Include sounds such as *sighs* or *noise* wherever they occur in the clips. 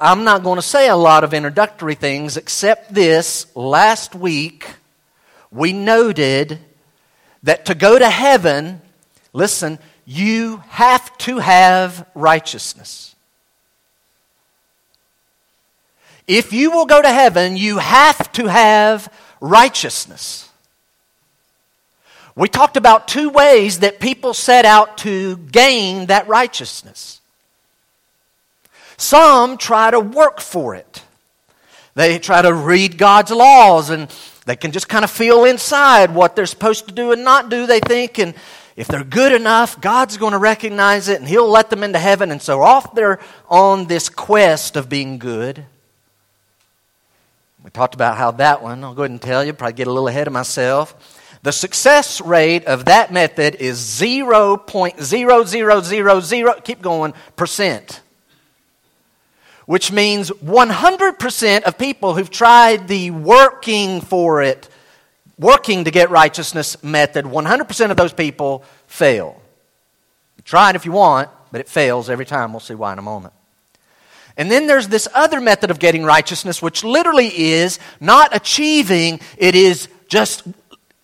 I'm not going to say a lot of introductory things except this. Last week, we noted that to go to heaven, listen, you have to have righteousness. If you will go to heaven, you have to have righteousness. We talked about two ways that people set out to gain that righteousness. Some try to work for it. They try to read God's laws and they can just kind of feel inside what they're supposed to do and not do, they think. And if they're good enough, God's going to recognize it and He'll let them into heaven. And so off they're on this quest of being good. We talked about how that one, I'll go ahead and tell you, probably get a little ahead of myself. The success rate of that method is 0.0000, keep going, percent which means 100% of people who've tried the working for it, working to get righteousness method, 100% of those people fail. Try it if you want, but it fails every time. We'll see why in a moment. And then there's this other method of getting righteousness, which literally is not achieving, it is just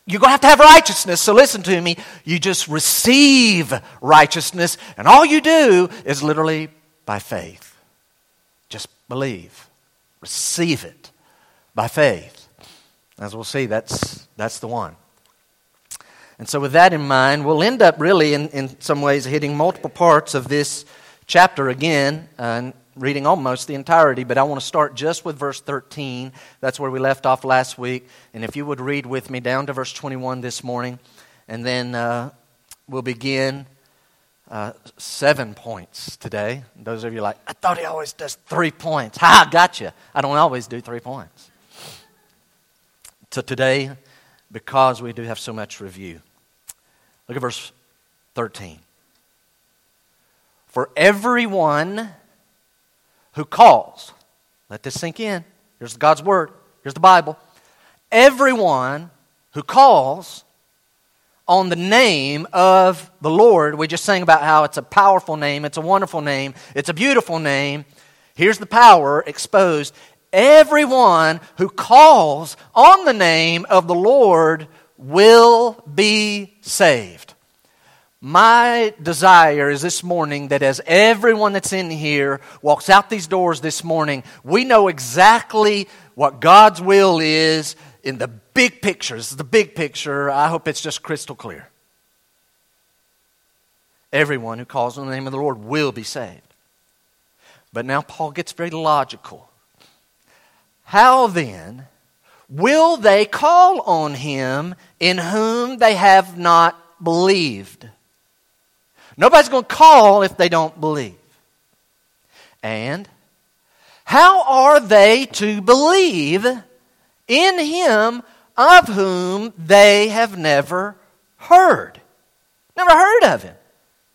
you're going to have to have righteousness. So listen to me. You just receive righteousness, and all you do is literally by faith. Believe. Receive it by faith. As we'll see, that's, that's the one. And so, with that in mind, we'll end up really, in, in some ways, hitting multiple parts of this chapter again uh, and reading almost the entirety. But I want to start just with verse 13. That's where we left off last week. And if you would read with me down to verse 21 this morning, and then uh, we'll begin uh, seven points today. Those of you like, I thought he always does three points. Ha, gotcha. I don't always do three points. So today, because we do have so much review, look at verse 13. For everyone who calls, let this sink in. Here's God's word, here's the Bible. Everyone who calls on the name of the Lord. We just sang about how it's a powerful name, it's a wonderful name, it's a beautiful name. Here's the power exposed. Everyone who calls on the name of the Lord will be saved. My desire is this morning that as everyone that's in here walks out these doors this morning, we know exactly what God's will is in the big picture. This is the big picture. I hope it's just crystal clear. Everyone who calls on the name of the Lord will be saved. But now Paul gets very logical. How then will they call on him in whom they have not believed? Nobody's going to call if they don't believe. And how are they to believe in him of whom they have never heard. Never heard of him.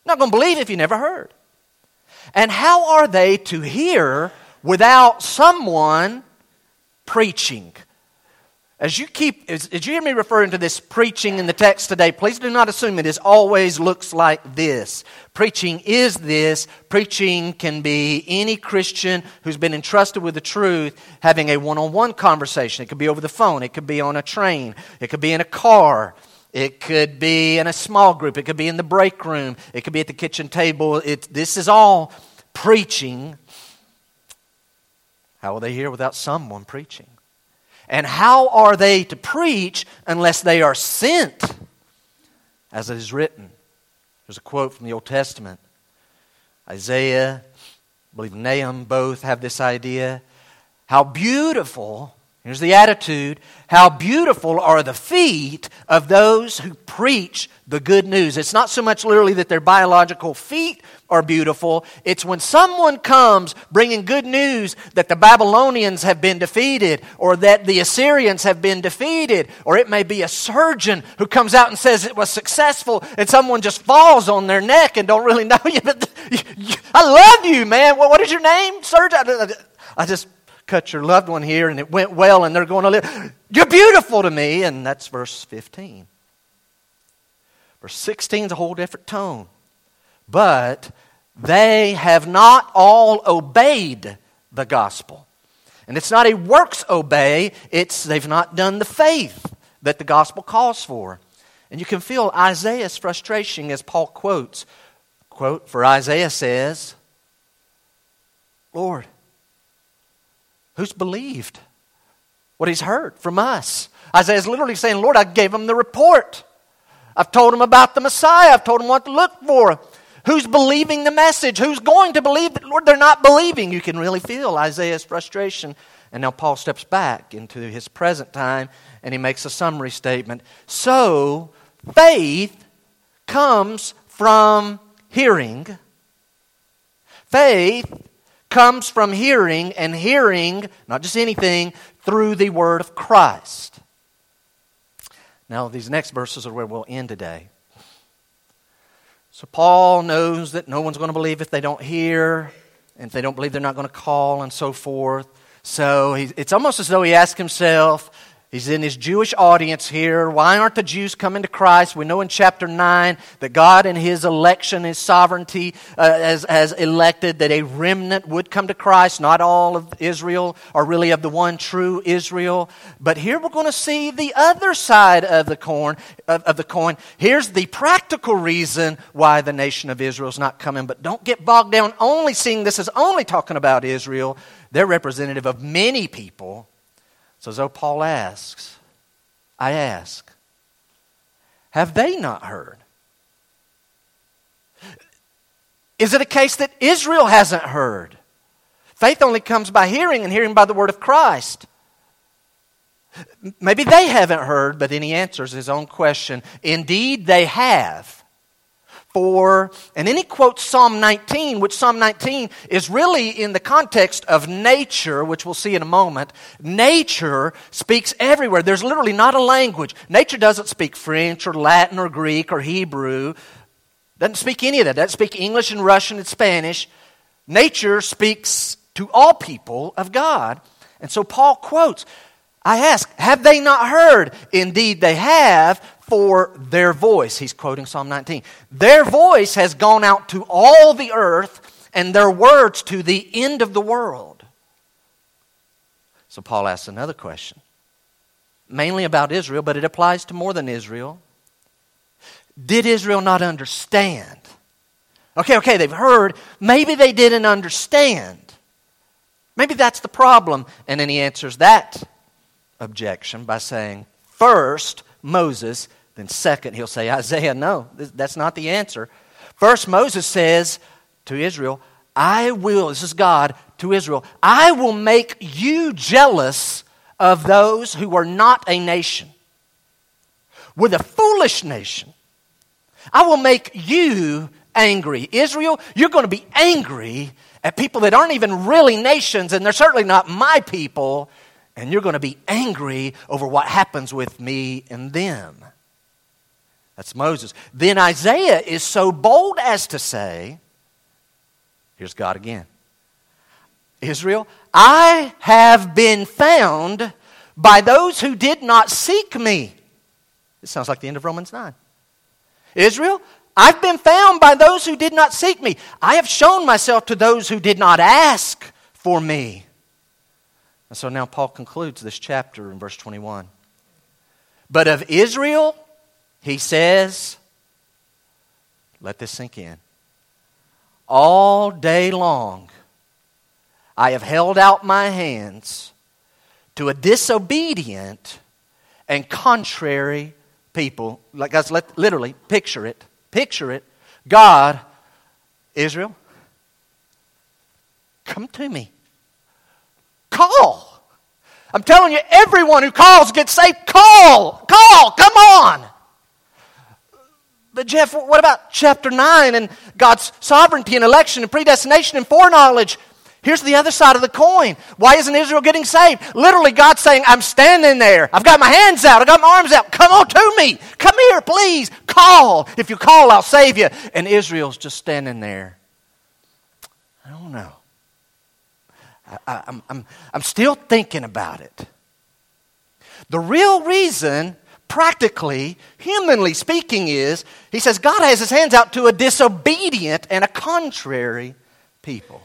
Not going to believe if you never heard. And how are they to hear without someone preaching? As you keep, as, as, you hear me referring to this preaching in the text today, please do not assume it is always looks like this. Preaching is this. Preaching can be any Christian who's been entrusted with the truth having a one-on-one conversation. It could be over the phone. It could be on a train. It could be in a car. It could be in a small group. It could be in the break room. It could be at the kitchen table. It, this is all preaching. How will they hear without someone preaching? And how are they to preach unless they are sent? As it is written. There's a quote from the Old Testament. Isaiah, I believe Nahum both have this idea. How beautiful, here's the attitude, how beautiful are the feet of those who preach the good news. It's not so much literally that their biological feet are beautiful. It's when someone comes bringing good news that the Babylonians have been defeated or that the Assyrians have been defeated, or it may be a surgeon who comes out and says it was successful and someone just falls on their neck and don't really *laughs* know you. But I love you, man. What is your name, surgeon? I just cut your loved one here and it went well and they're going to live. You're beautiful to me. And that's verse 15. Verse 16 is a whole different tone. But they have not all obeyed the gospel. And it's not a works obey, it's they've not done the faith that the gospel calls for. And you can feel Isaiah's frustration as Paul quotes. Quote, for Isaiah says, Lord, who's believed what he's heard from us? Isaiah is literally saying, Lord, I gave him the report. I've told him about the Messiah. I've told him what to look for. Who's believing the message? Who's going to believe that, Lord, they're not believing? You can really feel Isaiah's frustration. And now Paul steps back into his present time and he makes a summary statement. So, faith comes from hearing. Faith comes from hearing, and hearing, not just anything, through the word of Christ. Now, these next verses are where we'll end today. So, Paul knows that no one's going to believe if they don't hear, and if they don't believe, they're not going to call, and so forth. So, it's almost as though he asks himself, He's in his Jewish audience here. Why aren't the Jews coming to Christ? We know in chapter 9 that God, in his election, his sovereignty, uh, has, has elected that a remnant would come to Christ. Not all of Israel are really of the one true Israel. But here we're going to see the other side of the, coin, of, of the coin. Here's the practical reason why the nation of Israel is not coming. But don't get bogged down only seeing this as only talking about Israel. They're representative of many people so, though Paul asks, I ask, have they not heard? Is it a case that Israel hasn't heard? Faith only comes by hearing, and hearing by the word of Christ. Maybe they haven't heard, but then he answers his own question. Indeed, they have for, and then he quotes Psalm 19, which Psalm 19 is really in the context of nature, which we'll see in a moment. Nature speaks everywhere. There's literally not a language. Nature doesn't speak French or Latin or Greek or Hebrew. Doesn't speak any of that. Doesn't speak English and Russian and Spanish. Nature speaks to all people of God. And so Paul quotes, I ask, have they not heard? Indeed, they have, for their voice. He's quoting Psalm 19. Their voice has gone out to all the earth, and their words to the end of the world. So Paul asks another question, mainly about Israel, but it applies to more than Israel. Did Israel not understand? Okay, okay, they've heard. Maybe they didn't understand. Maybe that's the problem. And then he answers that objection by saying, First, Moses then, second, he'll say, Isaiah, no, that's not the answer. First, Moses says to Israel, I will, this is God to Israel, I will make you jealous of those who are not a nation. With a foolish nation, I will make you angry. Israel, you're going to be angry at people that aren't even really nations, and they're certainly not my people, and you're going to be angry over what happens with me and them. That's Moses. Then Isaiah is so bold as to say, here's God again Israel, I have been found by those who did not seek me. It sounds like the end of Romans 9. Israel, I've been found by those who did not seek me. I have shown myself to those who did not ask for me. And so now Paul concludes this chapter in verse 21. But of Israel, he says, let this sink in. All day long, I have held out my hands to a disobedient and contrary people. Like, guys, let, literally, picture it. Picture it. God, Israel, come to me. Call. I'm telling you, everyone who calls gets saved. Call. Call. Come on. But, Jeff, what about chapter 9 and God's sovereignty and election and predestination and foreknowledge? Here's the other side of the coin. Why isn't Israel getting saved? Literally, God's saying, I'm standing there. I've got my hands out. I've got my arms out. Come on to me. Come here, please. Call. If you call, I'll save you. And Israel's just standing there. I don't know. I, am I'm, I'm still thinking about it. The real reason practically, humanly speaking, is he says God has his hands out to a disobedient and a contrary people.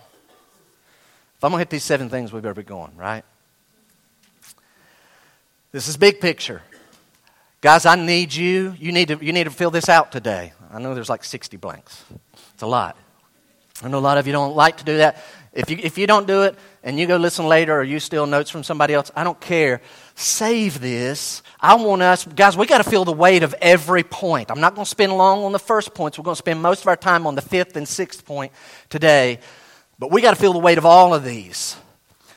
If I'm going to hit these seven things, we better be going, right? This is big picture. Guys, I need you. You need to, you need to fill this out today. I know there's like 60 blanks. It's a lot. I know a lot of you don't like to do that. If you, if you don't do it and you go listen later or you steal notes from somebody else, I don't care. Save this. I want us, guys, we got to feel the weight of every point. I'm not going to spend long on the first points. We're going to spend most of our time on the fifth and sixth point today. But we got to feel the weight of all of these.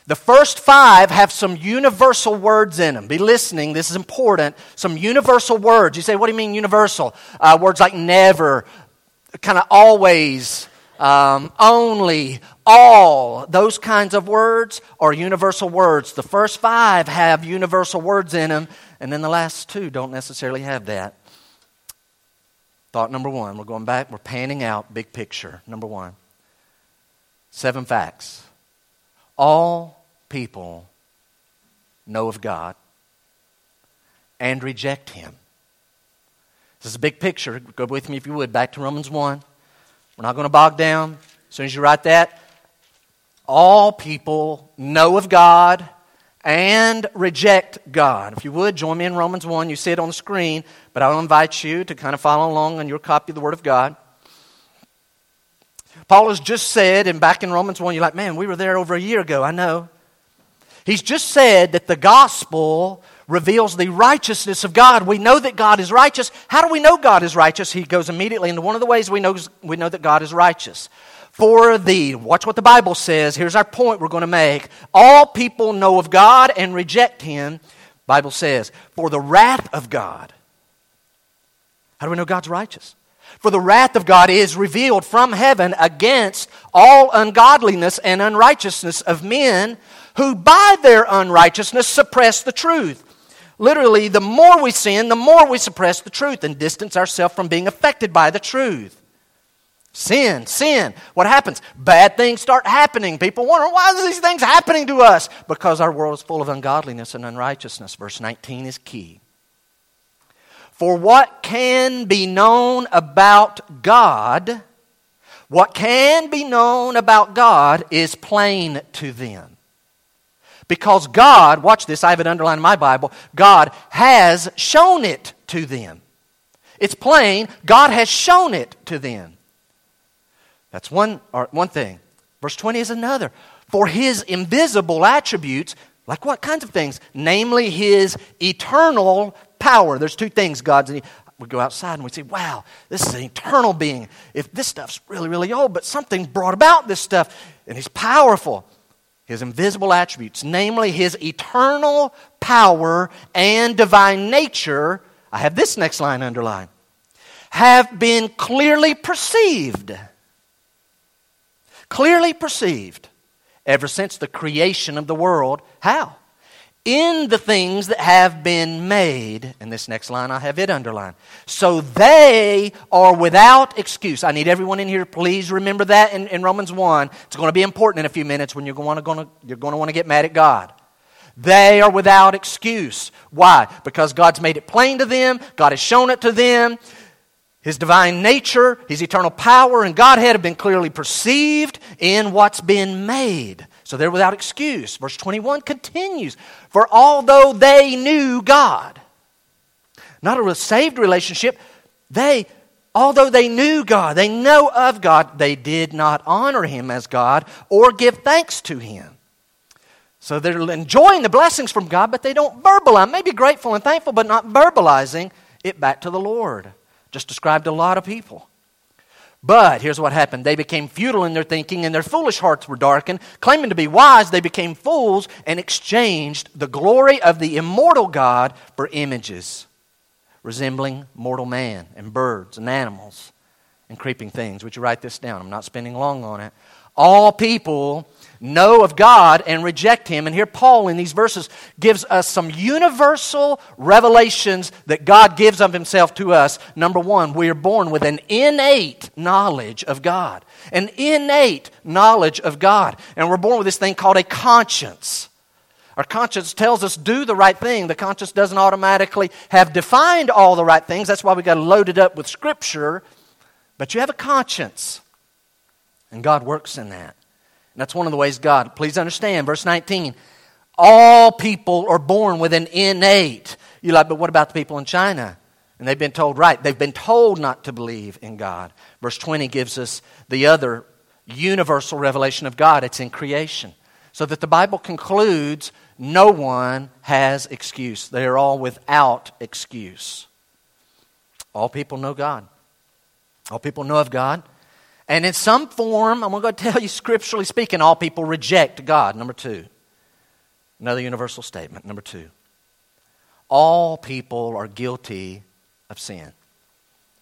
The first five have some universal words in them. Be listening, this is important. Some universal words. You say, what do you mean universal? Uh, words like never, kind of always, um, only, all, those kinds of words are universal words. The first five have universal words in them, and then the last two don't necessarily have that. Thought number one, we're going back, we're panning out, big picture. Number one, seven facts. All people know of God and reject Him. This is a big picture. Go with me, if you would, back to Romans 1. We're not going to bog down. As soon as you write that, all people know of God and reject God. If you would, join me in Romans 1. You see it on the screen, but I'll invite you to kind of follow along on your copy of the Word of God. Paul has just said, and back in Romans 1, you're like, man, we were there over a year ago. I know. He's just said that the gospel reveals the righteousness of God. We know that God is righteous. How do we know God is righteous? He goes immediately into one of the ways we know, we know that God is righteous. For thee. watch what the Bible says. Here's our point we're going to make. All people know of God and reject Him. Bible says, for the wrath of God. How do we know God's righteous? For the wrath of God is revealed from heaven against all ungodliness and unrighteousness of men who by their unrighteousness suppress the truth. Literally, the more we sin, the more we suppress the truth and distance ourselves from being affected by the truth. Sin, sin. What happens? Bad things start happening. People wonder, why are these things happening to us? Because our world is full of ungodliness and unrighteousness. Verse 19 is key. For what can be known about God, what can be known about God is plain to them. Because God, watch this, I have it underlined in my Bible, God has shown it to them. It's plain, God has shown it to them. That's one, one thing. Verse 20 is another. For his invisible attributes, like what kinds of things? Namely, his eternal power. There's two things God's. We go outside and we say, wow, this is an eternal being. If this stuff's really, really old, but something brought about this stuff, and he's powerful his invisible attributes, namely his eternal power and divine nature, I have this next line underlined, have been clearly perceived. Clearly perceived ever since the creation of the world. How? in the things that have been made. And this next line, I have it underlined. So they are without excuse. I need everyone in here, please remember that in, in Romans 1. It's going to be important in a few minutes when you're going to, going to, you're going to want to get mad at God. They are without excuse. Why? Because God's made it plain to them, God has shown it to them. His divine nature, His eternal power, and Godhead have been clearly perceived in what's been made. So they're without excuse. Verse 21 continues For although they knew God, not a saved relationship, they, although they knew God, they know of God, they did not honor Him as God or give thanks to Him. So they're enjoying the blessings from God, but they don't verbalize. Maybe grateful and thankful, but not verbalizing it back to the Lord. Just described a lot of people. But here's what happened they became futile in their thinking, and their foolish hearts were darkened. Claiming to be wise, they became fools and exchanged the glory of the immortal God for images resembling mortal man and birds and animals and creeping things. Would you write this down? I'm not spending long on it. All people know of God and reject Him. And here, Paul in these verses gives us some universal revelations that God gives of Himself to us. Number one, we are born with an innate knowledge of God. An innate knowledge of God. And we're born with this thing called a conscience. Our conscience tells us do the right thing. The conscience doesn't automatically have defined all the right things. That's why we got to load it up with Scripture. But you have a conscience. And God works in that. That's one of the ways God, please understand, verse 19, all people are born with an innate. You're like, but what about the people in China? And they've been told, right, they've been told not to believe in God. Verse 20 gives us the other universal revelation of God it's in creation. So that the Bible concludes no one has excuse. They are all without excuse. All people know God. All people know of God. And in some form, I'm going to tell you, scripturally speaking, all people reject God. Number two. Another universal statement. Number two. All people are guilty of sin.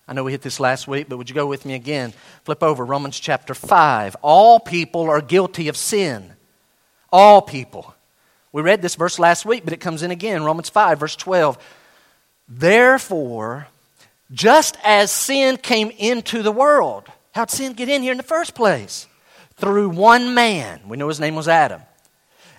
I know we hit this last week, but would you go with me again? Flip over Romans chapter 5. All people are guilty of sin. All people. We read this verse last week, but it comes in again. Romans 5, verse 12. Therefore, just as sin came into the world, how'd sin get in here in the first place? Through one man. We know his name was Adam.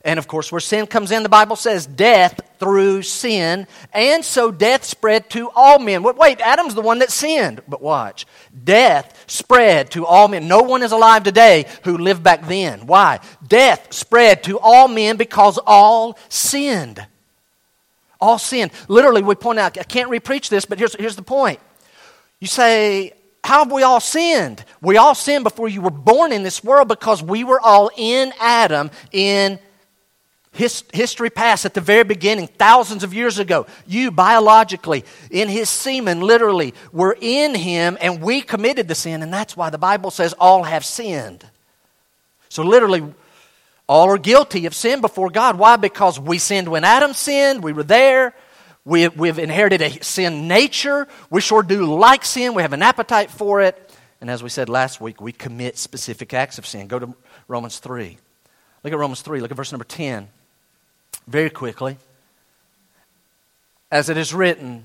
And of course, where sin comes in, the Bible says death through sin. And so death spread to all men. Wait, Adam's the one that sinned. But watch. Death spread to all men. No one is alive today who lived back then. Why? Death spread to all men because all sinned. All sinned. Literally, we point out, I can't repreach this, but here's, here's the point. You say, how have we all sinned? We all sinned before you were born in this world because we were all in Adam in his, history past at the very beginning, thousands of years ago, you biologically, in his semen, literally, were in him and we committed the sin, and that's why the Bible says all have sinned. So, literally, all are guilty of sin before God. Why? Because we sinned when Adam sinned, we were there. We, we've inherited a sin nature. We sure do like sin. We have an appetite for it. And as we said last week, we commit specific acts of sin. Go to Romans 3. Look at Romans 3. Look at verse number 10 very quickly. As it is written,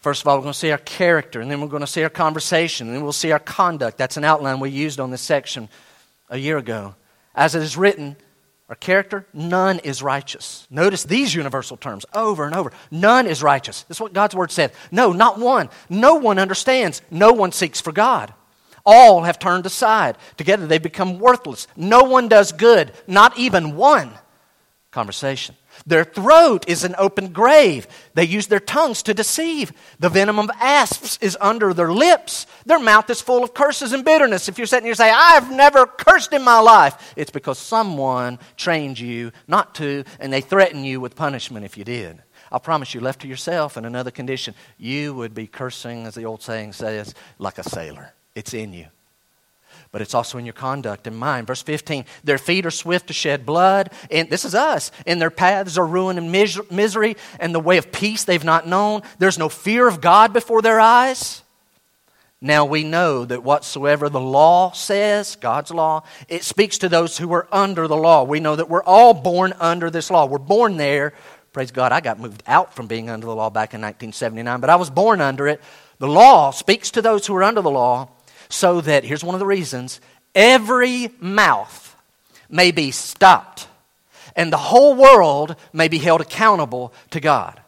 first of all, we're going to see our character, and then we're going to see our conversation, and then we'll see our conduct. That's an outline we used on this section a year ago. As it is written, our character, none is righteous. Notice these universal terms over and over. None is righteous. That's what God's word said. No, not one. No one understands. No one seeks for God. All have turned aside. Together they become worthless. No one does good, not even one conversation. Their throat is an open grave. They use their tongues to deceive. The venom of asps is under their lips. Their mouth is full of curses and bitterness. If you're sitting here saying, I've never cursed in my life, it's because someone trained you not to, and they threaten you with punishment if you did. I promise you, left to yourself in another condition, you would be cursing, as the old saying says, like a sailor. It's in you but it's also in your conduct and mind. Verse 15, their feet are swift to shed blood, and this is us. And their paths are ruin and misery, and the way of peace they've not known. There's no fear of God before their eyes. Now we know that whatsoever the law says, God's law, it speaks to those who are under the law. We know that we're all born under this law. We're born there. Praise God, I got moved out from being under the law back in 1979, but I was born under it. The law speaks to those who are under the law so that, here's one of the reasons, every mouth may be stopped and the whole world may be held accountable to God.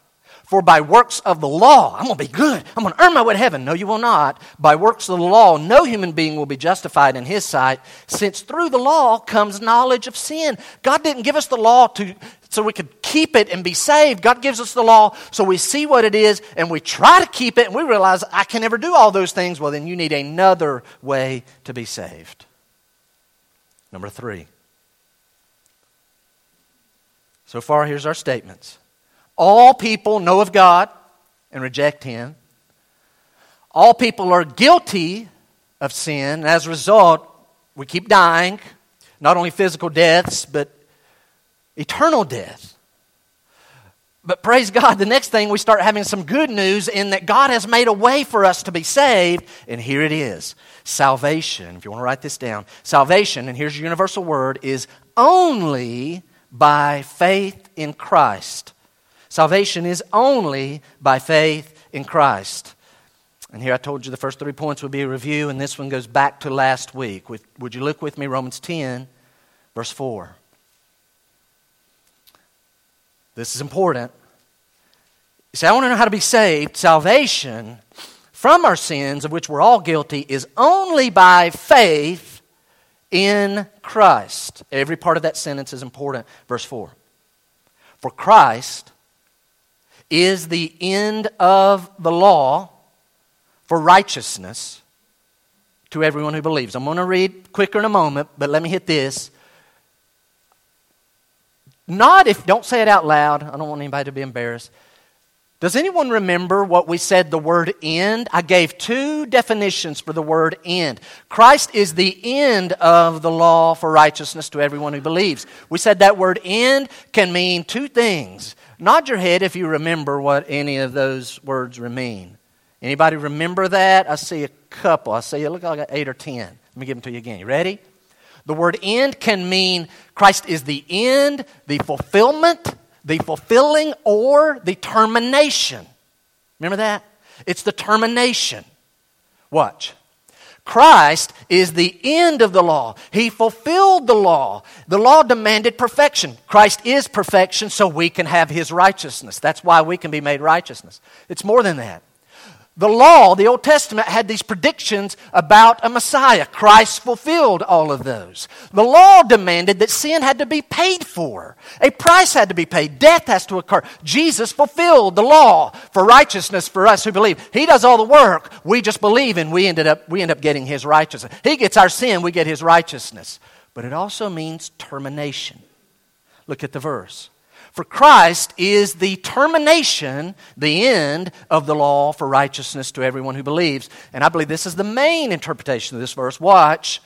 For by works of the law, I'm going to be good. I'm going to earn my way to heaven. No, you will not. By works of the law, no human being will be justified in his sight, since through the law comes knowledge of sin. God didn't give us the law to, so we could keep it and be saved. God gives us the law so we see what it is and we try to keep it and we realize I can never do all those things. Well, then you need another way to be saved. Number three. So far, here's our statements. All people know of God and reject Him. All people are guilty of sin. And as a result, we keep dying, not only physical deaths, but eternal death. But praise God, the next thing we start having some good news in that God has made a way for us to be saved, and here it is salvation. If you want to write this down, salvation, and here's your universal word, is only by faith in Christ. Salvation is only by faith in Christ. And here I told you the first three points would be a review, and this one goes back to last week. Would you look with me, Romans 10, verse 4? This is important. You say, I want to know how to be saved. Salvation from our sins, of which we're all guilty, is only by faith in Christ. Every part of that sentence is important. Verse 4. For Christ is the end of the law for righteousness to everyone who believes. I'm going to read quicker in a moment, but let me hit this. Not if, don't say it out loud. I don't want anybody to be embarrassed. Does anyone remember what we said the word end? I gave two definitions for the word end. Christ is the end of the law for righteousness to everyone who believes. We said that word end can mean two things. Nod your head if you remember what any of those words mean. Anybody remember that? I see a couple. I see you look like eight or ten. Let me give them to you again. You ready? The word end can mean Christ is the end, the fulfillment, the fulfilling, or the termination. Remember that? It's the termination. Watch. Christ is the end of the law. He fulfilled the law. The law demanded perfection. Christ is perfection, so we can have His righteousness. That's why we can be made righteousness. It's more than that. The law, the Old Testament, had these predictions about a Messiah. Christ fulfilled all of those. The law demanded that sin had to be paid for. A price had to be paid. Death has to occur. Jesus fulfilled the law for righteousness for us who believe. He does all the work. We just believe and we, ended up, we end up getting His righteousness. He gets our sin, we get His righteousness. But it also means termination. Look at the verse. For Christ is the termination, the end of the law for righteousness to everyone who believes. And I believe this is the main interpretation of this verse. Watch.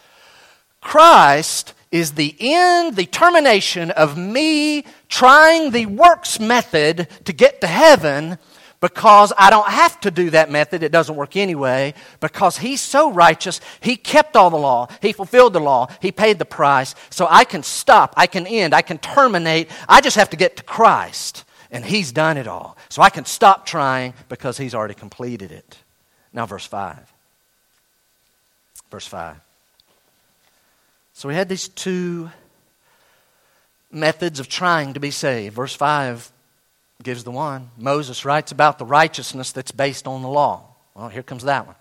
Christ is the end, the termination of me trying the works method to get to heaven because I don't have to do that method. It doesn't work anyway. Because He's so righteous, He kept all the law, He fulfilled the law, He paid the price. So I can stop, I can end, I can terminate. I just have to get to Christ, and He's done it all. So I can stop trying because He's already completed it. Now, verse 5. Verse 5. So we had these two methods of trying to be saved. Verse 5 gives the one. Moses writes about the righteousness that's based on the law. Well, here comes that one.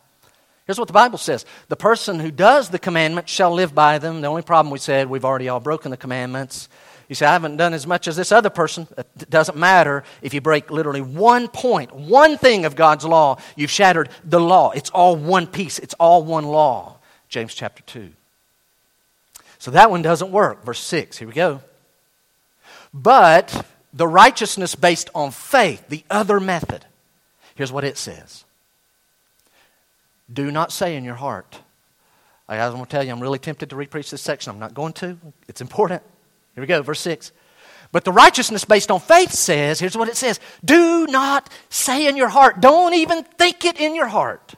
Here's what the Bible says The person who does the commandments shall live by them. The only problem we said, we've already all broken the commandments. You say, I haven't done as much as this other person. Uh, it doesn't matter if you break literally one point, one thing of God's law, you've shattered the law. It's all one piece, it's all one law. James chapter 2. So that one doesn't work. Verse 6, here we go. But the righteousness based on faith, the other method. Here's what it says Do not say in your heart, I'm going to tell you, I'm really tempted to repreach this section. I'm not going to. It's important. Here we go, verse 6. But the righteousness based on faith says, here's what it says Do not say in your heart, don't even think it in your heart.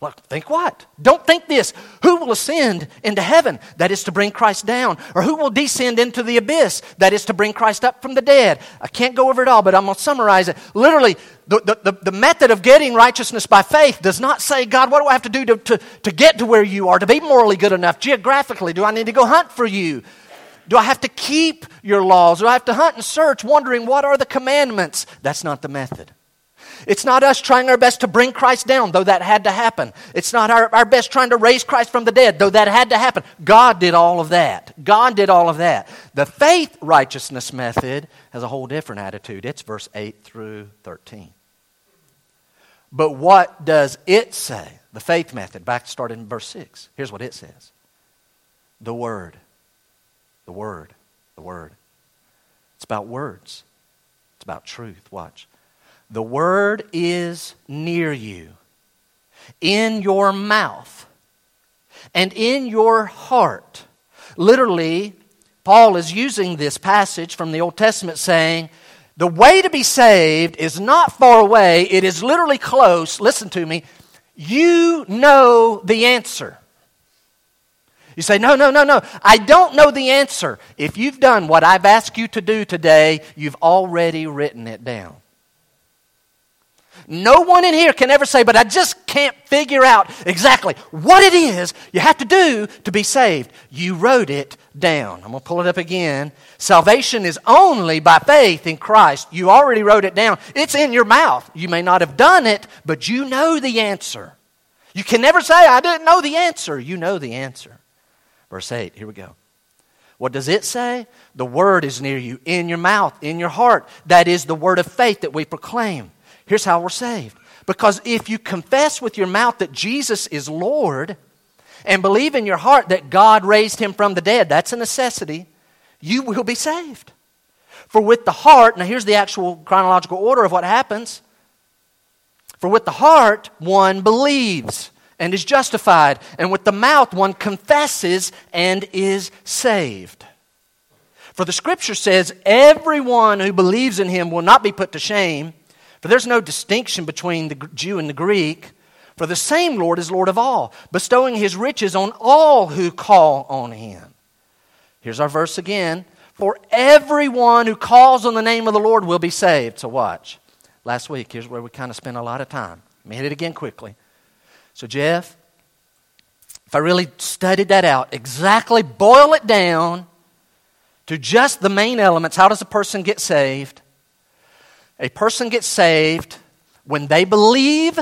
Well, think what? Don't think this. Who will ascend into heaven? That is to bring Christ down. Or who will descend into the abyss? That is to bring Christ up from the dead. I can't go over it all, but I'm going to summarize it. Literally, the, the, the, method of getting righteousness by faith does not say, God, what do I have to do to, to, to get to where you are, to be morally good enough? Geographically, do I need to go hunt for you? Do I have to keep your laws? Do I have to hunt and search, wondering what are the commandments? That's not the method. It's not us trying our best to bring Christ down, though that had to happen. It's not our, our best trying to raise Christ from the dead, though that had to happen. God did all of that. God did all of that. The faith righteousness method has a whole different attitude. It's verse 8 through 13. But what does it say? The faith method, back started in verse 6. Here's what it says The Word. The Word. The Word. It's about words, it's about truth. Watch. The word is near you, in your mouth, and in your heart. Literally, Paul is using this passage from the Old Testament saying, the way to be saved is not far away, it is literally close. Listen to me. You know the answer. You say, No, no, no, no. I don't know the answer. If you've done what I've asked you to do today, you've already written it down. No one in here can ever say, but I just can't figure out exactly what it is you have to do to be saved. You wrote it down. I'm going to pull it up again. Salvation is only by faith in Christ. You already wrote it down. It's in your mouth. You may not have done it, but you know the answer. You can never say, I didn't know the answer. You know the answer. Verse 8, here we go. What does it say? The word is near you, in your mouth, in your heart. That is the word of faith that we proclaim. Here's how we're saved. Because if you confess with your mouth that Jesus is Lord and believe in your heart that God raised him from the dead, that's a necessity, you will be saved. For with the heart, now here's the actual chronological order of what happens. For with the heart, one believes and is justified, and with the mouth, one confesses and is saved. For the scripture says, Everyone who believes in him will not be put to shame, for there's no distinction between the Jew and the Greek. For the same Lord is Lord of all, bestowing his riches on all who call on him. Here's our verse again. For everyone who calls on the name of the Lord will be saved. So watch. Last week, here's where we kind of spent a lot of time. Let me hit it again quickly. So, Jeff, if I really studied that out, exactly boil it down to just the main elements, how does a person get saved? A person gets saved when they believe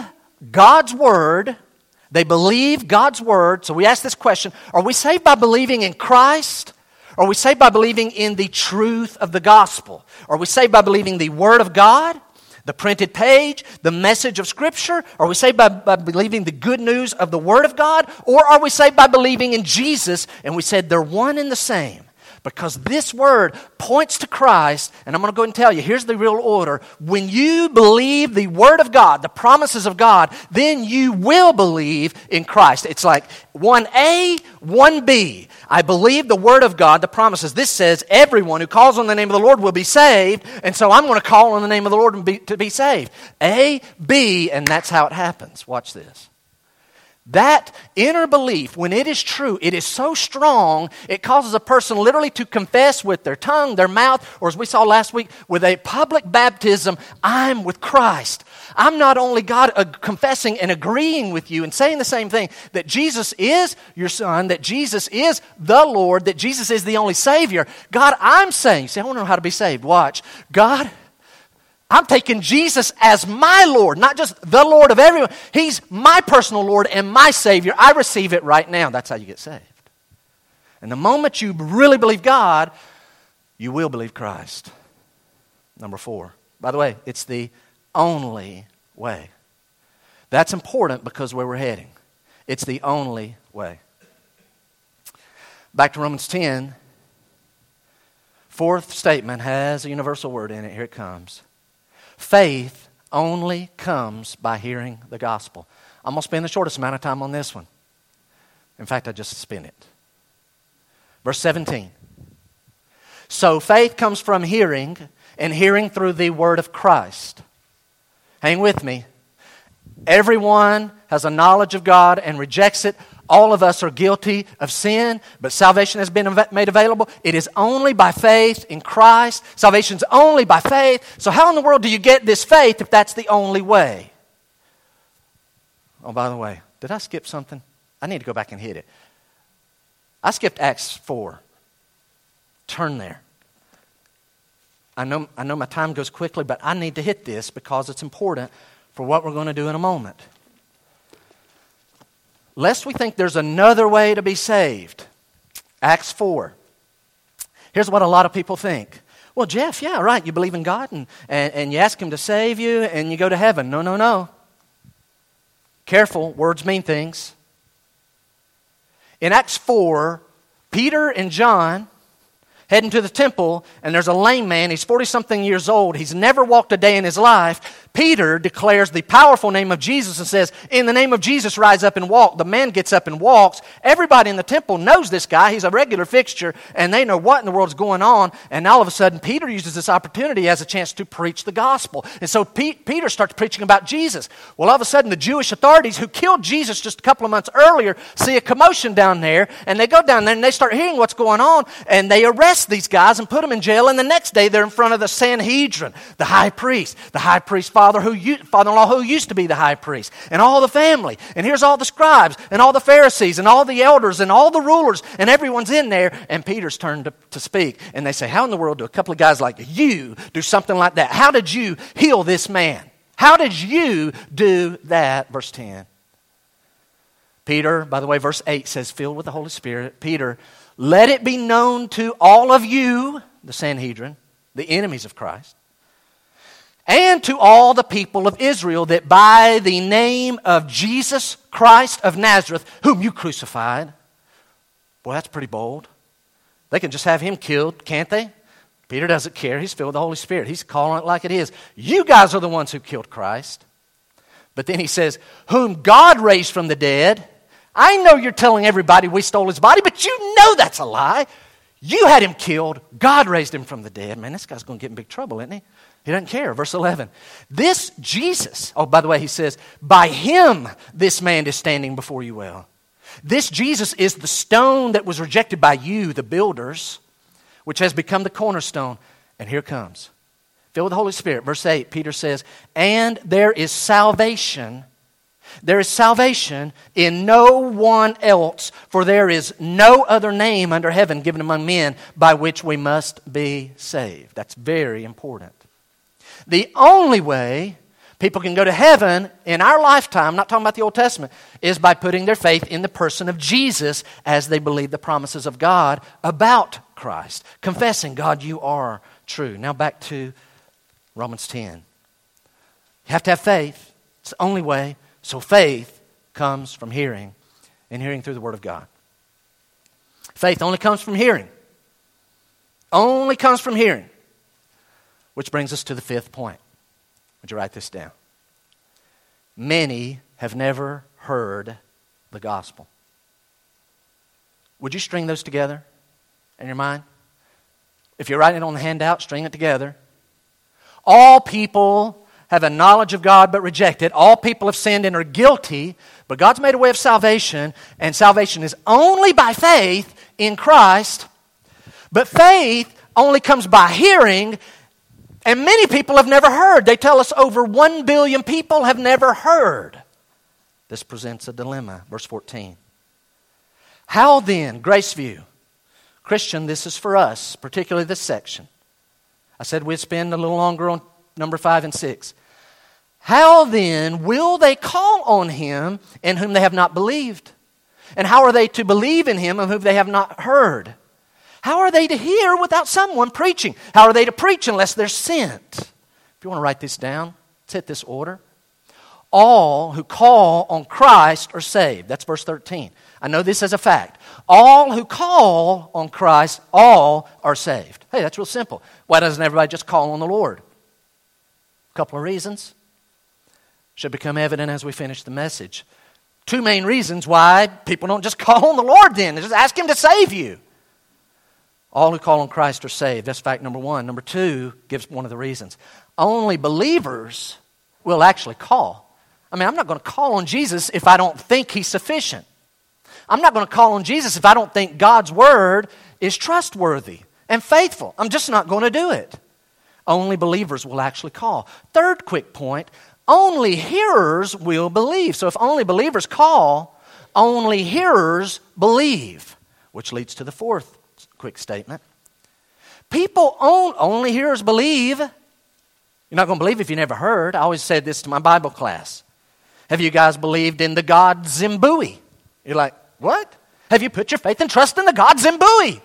God's word. They believe God's word. So we ask this question Are we saved by believing in Christ? Are we saved by believing in the truth of the gospel? Are we saved by believing the word of God? The printed page, the message of Scripture? Are we saved by, by believing the good news of the Word of God? Or are we saved by believing in Jesus? And we said they're one and the same because this word points to Christ. And I'm going to go and tell you here's the real order. When you believe the word of God, the promises of God, then you will believe in Christ. It's like 1A, 1B. I believe the word of God, the promises. This says everyone who calls on the name of the Lord will be saved. And so I'm going to call on the name of the Lord be, to be saved. A, B, and that's how it happens. Watch this. That inner belief, when it is true, it is so strong, it causes a person literally to confess with their tongue, their mouth, or as we saw last week, with a public baptism, I'm with Christ. I'm not only God uh, confessing and agreeing with you and saying the same thing that Jesus is your Son, that Jesus is the Lord, that Jesus is the only Savior. God, I'm saying, say, I want to know how to be saved. Watch. God, I'm taking Jesus as my Lord, not just the Lord of everyone. He's my personal Lord and my Savior. I receive it right now. That's how you get saved. And the moment you really believe God, you will believe Christ. Number four. By the way, it's the only way. That's important because where we're heading. It's the only way. Back to Romans 10. Fourth statement has a universal word in it. Here it comes. Faith only comes by hearing the gospel. I'm going to spend the shortest amount of time on this one. In fact, I just spent it. Verse 17. So faith comes from hearing, and hearing through the word of Christ. Hang with me. Everyone has a knowledge of God and rejects it. All of us are guilty of sin, but salvation has been made available. It is only by faith in Christ. Salvation's only by faith. So, how in the world do you get this faith if that's the only way? Oh, by the way, did I skip something? I need to go back and hit it. I skipped Acts 4. Turn there. I know, I know my time goes quickly, but I need to hit this because it's important for what we're going to do in a moment lest we think there's another way to be saved. Acts 4. Here's what a lot of people think. Well, Jeff, yeah, right. You believe in God and, and, and you ask Him to save you and you go to heaven. No, no, no. Careful, words mean things. In Acts 4, Peter and John heading to the temple, and there's a lame man. He's 40 something years old. He's never walked a day in his life. Peter declares the powerful name of Jesus and says, In the name of Jesus, rise up and walk. The man gets up and walks. Everybody in the temple knows this guy. He's a regular fixture, and they know what in the world's going on. And all of a sudden, Peter uses this opportunity as a chance to preach the gospel. And so Peter starts preaching about Jesus. Well, all of a sudden, the Jewish authorities who killed Jesus just a couple of months earlier see a commotion down there, and they go down there and they start hearing what's going on, and they arrest these guys and put them in jail. And the next day, they're in front of the Sanhedrin, the high priest. The high priest father who father-in-law who used to be the high priest, and all the family. And here's all the scribes and all the Pharisees and all the elders and all the rulers, and everyone's in there. And Peter's turned to, to speak, and they say, "How in the world do a couple of guys like you do something like that? How did you heal this man? How did you do that?" Verse ten. Peter, by the way, verse 8 says, filled with the Holy Spirit. Peter, let it be known to all of you, the Sanhedrin, the enemies of Christ, and to all the people of Israel that by the name of Jesus Christ of Nazareth, whom you crucified, boy, that's pretty bold. They can just have him killed, can't they? Peter doesn't care. He's filled with the Holy Spirit. He's calling it like it is. You guys are the ones who killed Christ. But then he says, Whom God raised from the dead. I know you're telling everybody we stole his body, but you know that's a lie. You had him killed. God raised him from the dead. Man, this guy's going to get in big trouble, isn't he? He doesn't care. Verse 11. This Jesus, oh, by the way, he says, By him this man is standing before you well. This Jesus is the stone that was rejected by you, the builders which has become the cornerstone. And here comes. Filled with the Holy Spirit. Verse 8, Peter says, And there is salvation. There is salvation in no one else, for there is no other name under heaven given among men by which we must be saved. That's very important. The only way people can go to heaven in our lifetime, I'm not talking about the Old Testament, is by putting their faith in the person of Jesus as they believe the promises of God about Christ, confessing, God, you are true. Now back to Romans 10. You have to have faith. It's the only way. So faith comes from hearing, and hearing through the Word of God. Faith only comes from hearing. Only comes from hearing. Which brings us to the fifth point. Would you write this down? Many have never heard the gospel. Would you string those together? in your mind? If you're writing it on the handout, string it together. All people have a knowledge of God but reject it. All people have sinned and are guilty, but God's made a way of salvation, and salvation is only by faith in Christ. But faith only comes by hearing, and many people have never heard. They tell us over 1 billion people have never heard. This presents a dilemma. Verse 14. How then, Graceview, Christian, this is for us, particularly this section. I said we'd spend a little longer on number five and six. How then will they call on him in whom they have not believed? And how are they to believe in him of whom they have not heard? How are they to hear without someone preaching? How are they to preach unless they're sent? If you want to write this down, hit this order. All who call on Christ are saved. That's verse 13. I know this as a fact. All who call on Christ, all are saved. Hey, that's real simple. Why doesn't everybody just call on the Lord? A couple of reasons. Should become evident as we finish the message. Two main reasons why people don't just *laughs* call on the Lord then. Just ask Him to save you. All who call on Christ are saved. That's fact number one. Number two gives one of the reasons. Only believers will actually call. I mean, I'm not going to call on Jesus if I don't think He's sufficient. I'm not going to call on Jesus if I don't think God's word is trustworthy and faithful. I'm just not going to do it. Only believers will actually call. Third quick point only hearers will believe. So if only believers call, only hearers believe, which leads to the fourth quick statement. People only hearers believe. You're not going to believe if you never heard. I always said this to my Bible class. Have you guys believed in the God Zimbui? You're like, what? Have you put your faith and trust in the God Zimbui?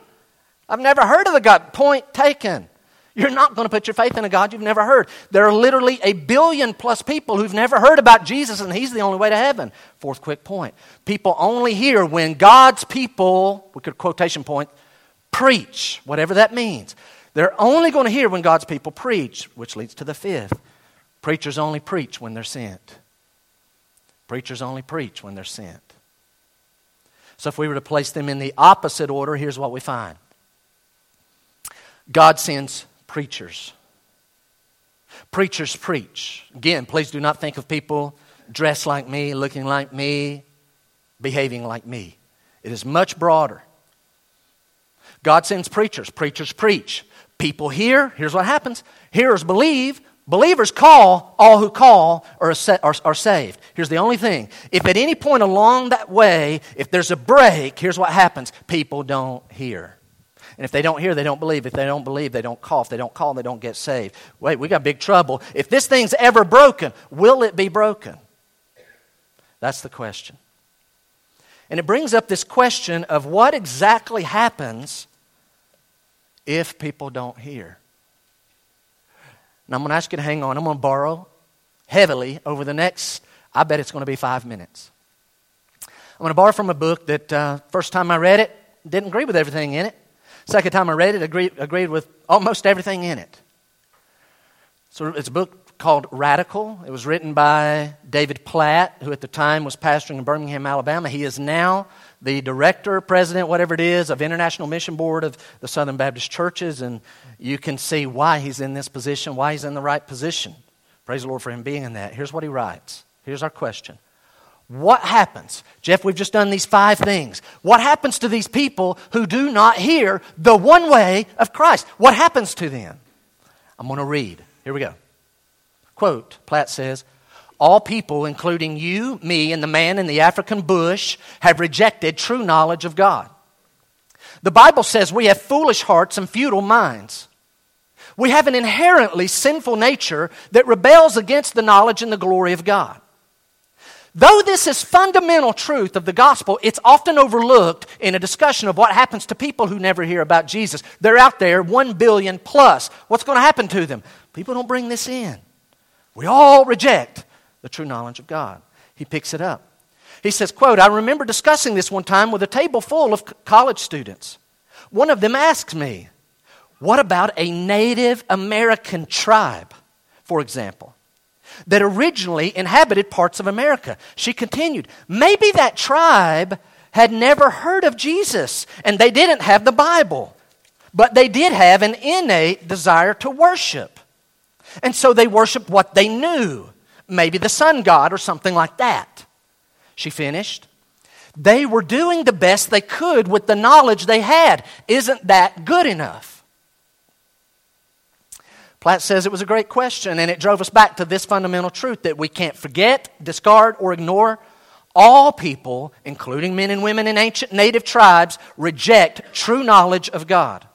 I've never heard of the God. Point taken. You're not going to put your faith in a God you've never heard. There are literally a billion plus people who've never heard about Jesus, and He's the only way to heaven. Fourth quick point. People only hear when God's people, we could quotation point, preach, whatever that means. They're only going to hear when God's people preach, which leads to the fifth. Preachers only preach when they're sent. Preachers only preach when they're sent. So if we were to place them in the opposite order, here's what we find God sends preachers. Preachers preach. Again, please do not think of people dressed like me, looking like me, behaving like me. It is much broader. God sends preachers. Preachers preach. People hear. Here's what happens hearers believe. Believers call, all who call are, are, are, saved. Here's the only thing. If at any point along that way, if there's a break, here's what happens people don't hear. And if they don't hear, they don't believe. If they don't believe, they don't call. If they don't call, they don't get saved. Wait, we got big trouble. If this thing's ever broken, will it be broken? That's the question. And it brings up this question of what exactly happens if people don't hear. Now, I'm going to ask you to hang on. I'm going to borrow heavily over the next, I bet it's going to be five minutes. I'm going to borrow from a book that uh, first time I read it, didn't agree with everything in it. Second time I read it, agreed, agreed with almost everything in it. So it's a book called Radical. It was written by David Platt, who at the time was pastoring in Birmingham, Alabama. He is now the director, president, whatever it is, of International Mission Board of the Southern Baptist Churches, and you can see why he's in this position, why he's in the right position. Praise the Lord for him being in that. Here's what he writes. Here's our question. What happens? Jeff, we've just done these five things. What happens to these people who do not hear the one way of Christ? What happens to them? I'm going to read. Here we go. Quote Platt says, all people, including you, me, and the man in the African bush, have rejected true knowledge of God. The Bible says we have foolish hearts and futile minds. We have an inherently sinful nature that rebels against the knowledge and the glory of God. Though this is fundamental truth of the gospel, it's often overlooked in a discussion of what happens to people who never hear about Jesus. They're out there, one billion plus. What's going to happen to them? People don't bring this in. We all reject the true knowledge of God. He picks it up. He says, quote, I remember discussing this one time with a table full of college students. One of them asked me, What about a Native American tribe, for example, that originally inhabited parts of America? She continued, Maybe that tribe had never heard of Jesus and they didn't have the Bible, but they did have an innate desire to worship. And so they worshiped what they knew maybe the sun god or something like that. She finished. They were doing the best they could with the knowledge they had. Isn't that good enough? Platt says it was a great question, and it drove us back to this fundamental truth that we can't forget, discard, or ignore. All people, including men and women in ancient native tribes, reject true knowledge of God.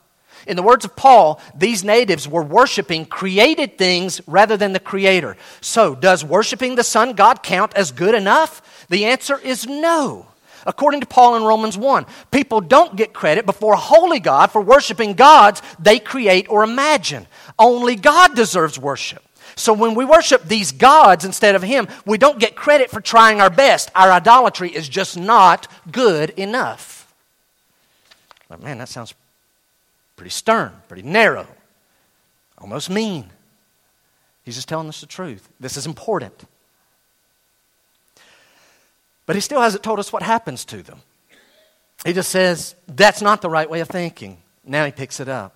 In the words of Paul, these natives were worshiping created things rather than the Creator. So, does worshiping the Sun God count as good enough? The answer is no. According to Paul in Romans 1, people don't get credit before a holy God for worshiping gods they create or imagine. Only God deserves worship. So when we worship these gods instead of Him, we don't get credit for trying our best. Our idolatry is just not good enough. But man, that sounds pretty stern, pretty narrow, almost mean. He's just telling us the truth. This is important. But he still hasn't told us what happens to them. He just says, that's not the right way of thinking. Now he picks it up.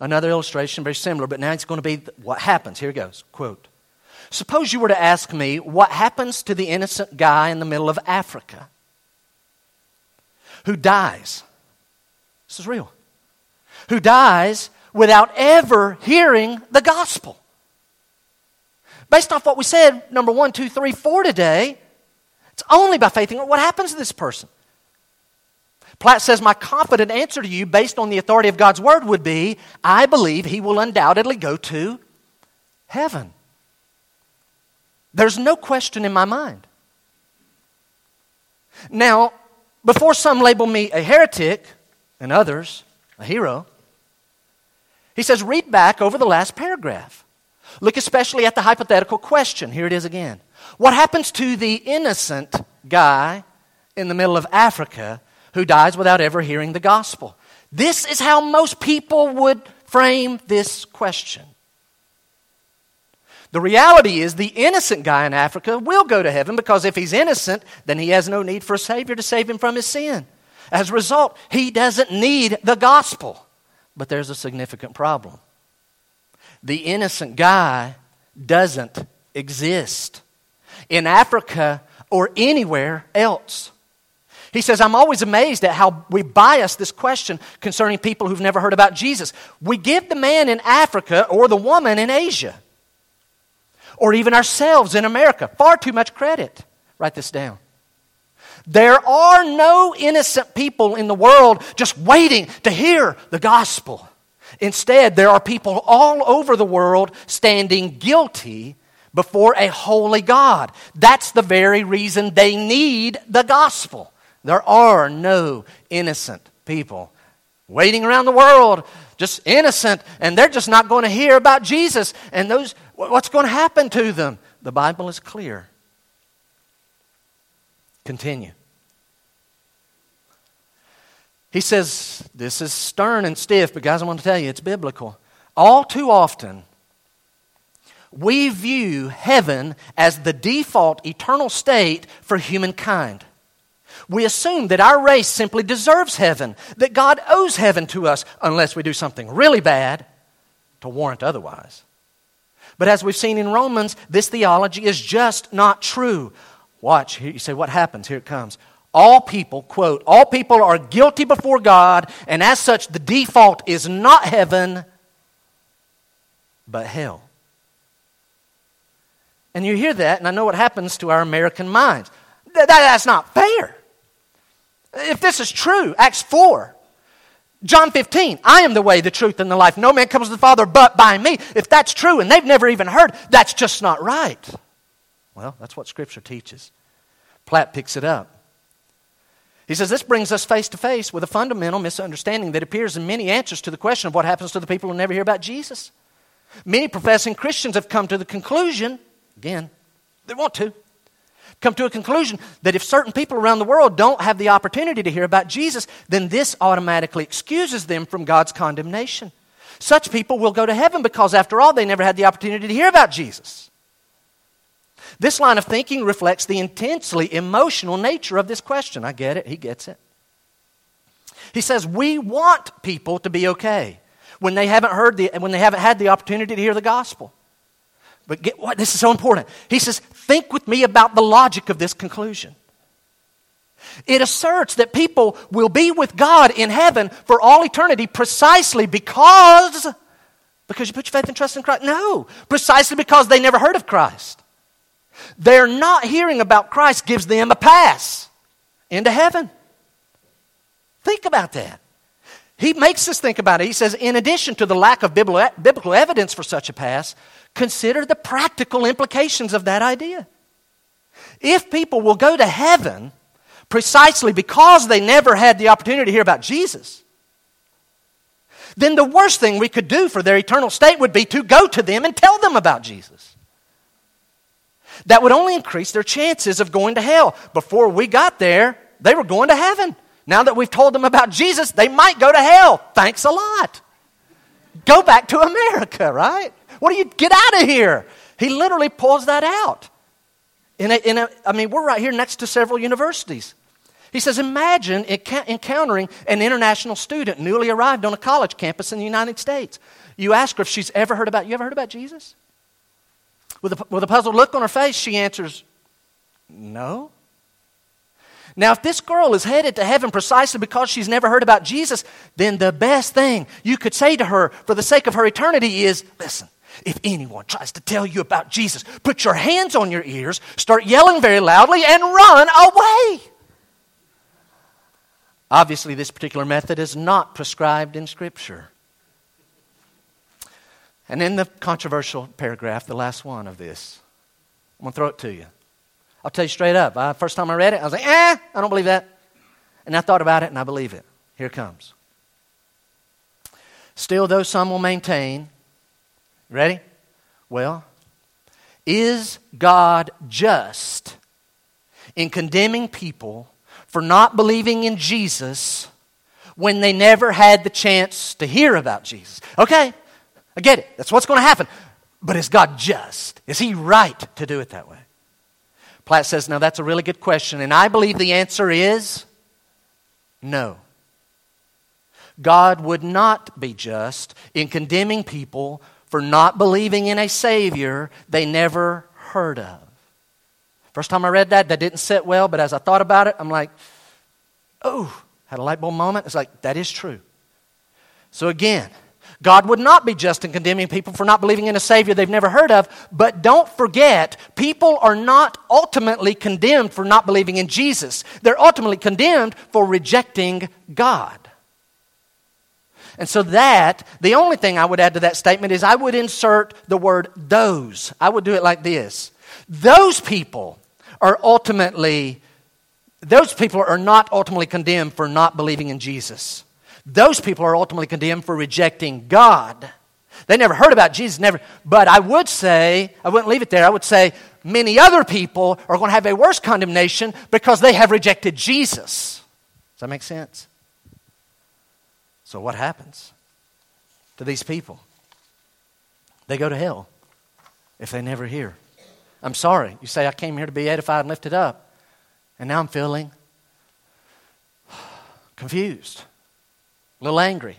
Another illustration, very similar, but now it's going to be what happens. Here goes. Quote Suppose you were to ask me what happens to the innocent guy in the middle of Africa who dies this is real. Who dies without ever hearing the gospel. Based off what we said, number one, two, three, four today, it's only by faith. What happens to this person? Platt says, My confident answer to you, based on the authority of God's word, would be I believe he will undoubtedly go to heaven. There's no question in my mind. Now, before some label me a heretic, and others a hero. He says, read back over the last paragraph. Look especially at the hypothetical question. Here it is again. What happens to the innocent guy in the middle of Africa who dies without ever hearing the gospel? This is how most people would frame this question. The reality is, the innocent guy in Africa will go to heaven because if he's innocent, then he has no need for a Savior to save him from his sin. As a result, he doesn't need the gospel. But there's a significant problem. The innocent guy doesn't exist in Africa or anywhere else. He says, I'm always amazed at how we bias this question concerning people who've never heard about Jesus. We give the man in Africa or the woman in Asia or even ourselves in America far too much credit. Write this down. There are no innocent people in the world just waiting to hear the gospel. Instead, there are people all over the world standing guilty before a holy God. That's the very reason they need the gospel. There are no innocent people waiting around the world, just innocent, and they're just not going to hear about Jesus. And those, what's going to happen to them? The Bible is clear. Continue. He says, This is stern and stiff, but guys, I want to tell you, it's biblical. All too often, we view heaven as the default eternal state for humankind. We assume that our race simply deserves heaven, that God owes heaven to us, unless we do something really bad to warrant otherwise. But as we've seen in Romans, this theology is just not true. Watch, you say, what happens? Here it comes. All people, quote, all people are guilty before God, and as such, the default is not heaven, but hell. And you hear that, and I know what happens to our American minds. That, that's not fair. If this is true, Acts 4, John 15, I am the way, the truth, and the life. No man comes to the Father but by me. If that's true and they've never even heard, that's just not right. Well, that's what Scripture teaches. Platt picks it up. He says this brings us face to face with a fundamental misunderstanding that appears in many answers to the question of what happens to the people who never hear about Jesus. Many professing Christians have come to the conclusion Again, they want to. Come to a conclusion that if certain people around the world don't have the opportunity to hear about Jesus, then this automatically excuses them from God's condemnation. Such people will go to heaven because, after all, they never had the opportunity to hear about Jesus. This line of thinking reflects the intensely emotional nature of this question. I get it, he gets it. He says, We want people to be okay when they haven't heard the, when they haven't had the opportunity to hear the gospel. But get what? This is so important. He says, think with me about the logic of this conclusion. It asserts that people will be with God in heaven for all eternity precisely because because you put your faith and trust in Christ. No, precisely because they never heard of Christ. Their not hearing about Christ gives them a pass into heaven. Think about that. He makes us think about it. He says, in addition to the lack of biblical evidence for such a pass, consider the practical implications of that idea. If people will go to heaven precisely because they never had the opportunity to hear about Jesus, then the worst thing we could do for their eternal state would be to go to them and tell them about Jesus. That would only increase their chances of going to hell. Before we got there, they were going to heaven. Now that we've told them about Jesus, they might go to hell. Thanks a lot. Go back to America, right? What do you get out of here? He literally pulls that out. In a, in a, I mean, we're right here next to several universities. He says, Imagine encountering an international student newly arrived on a college campus in the United States. You ask her if she's ever heard about, you ever heard about Jesus? With a, with a puzzled look on her face, she answers, No. Now, if this girl is headed to heaven precisely because she's never heard about Jesus, then the best thing you could say to her for the sake of her eternity is listen, if anyone tries to tell you about Jesus, put your hands on your ears, start yelling very loudly, and run away. Obviously, this particular method is not prescribed in Scripture. And in the controversial paragraph, the last one of this, I'm going to throw it to you. I'll tell you straight up. I, first time I read it, I was like, eh, I don't believe that. And I thought about it and I believe it. Here it comes. Still, though some will maintain Ready? Well, is God just in condemning people for not believing in Jesus when they never had the chance to hear about Jesus? Okay, I get it. That's what's going to happen. But is God just? Is He right to do it that way? Platt says, Now that's a really good question, and I believe the answer is no. God would not be just in condemning people for not believing in a Savior they never heard of. First time I read that, that didn't sit well, but as I thought about it, I'm like, oh, had a light bulb moment. It's like, that is true. So again, God would not be just in condemning people for not believing in a Savior they've never heard of, but don't forget, people are not ultimately condemned for not believing in Jesus. They're ultimately condemned for rejecting God. And so, that, the only thing I would add to that statement is I would insert the word those. I would do it like this Those people are ultimately, those people are not ultimately condemned for not believing in Jesus. Those people are ultimately condemned for rejecting God. They never heard about Jesus, never. But I would say, I wouldn't leave it there. I would say many other people are going to have a worse condemnation because they have rejected Jesus. Does that make sense? So, what happens to these people? They go to hell if they never hear. I'm sorry. You say, I came here to be edified and lifted up. And now I'm feeling *sighs* confused, a little angry.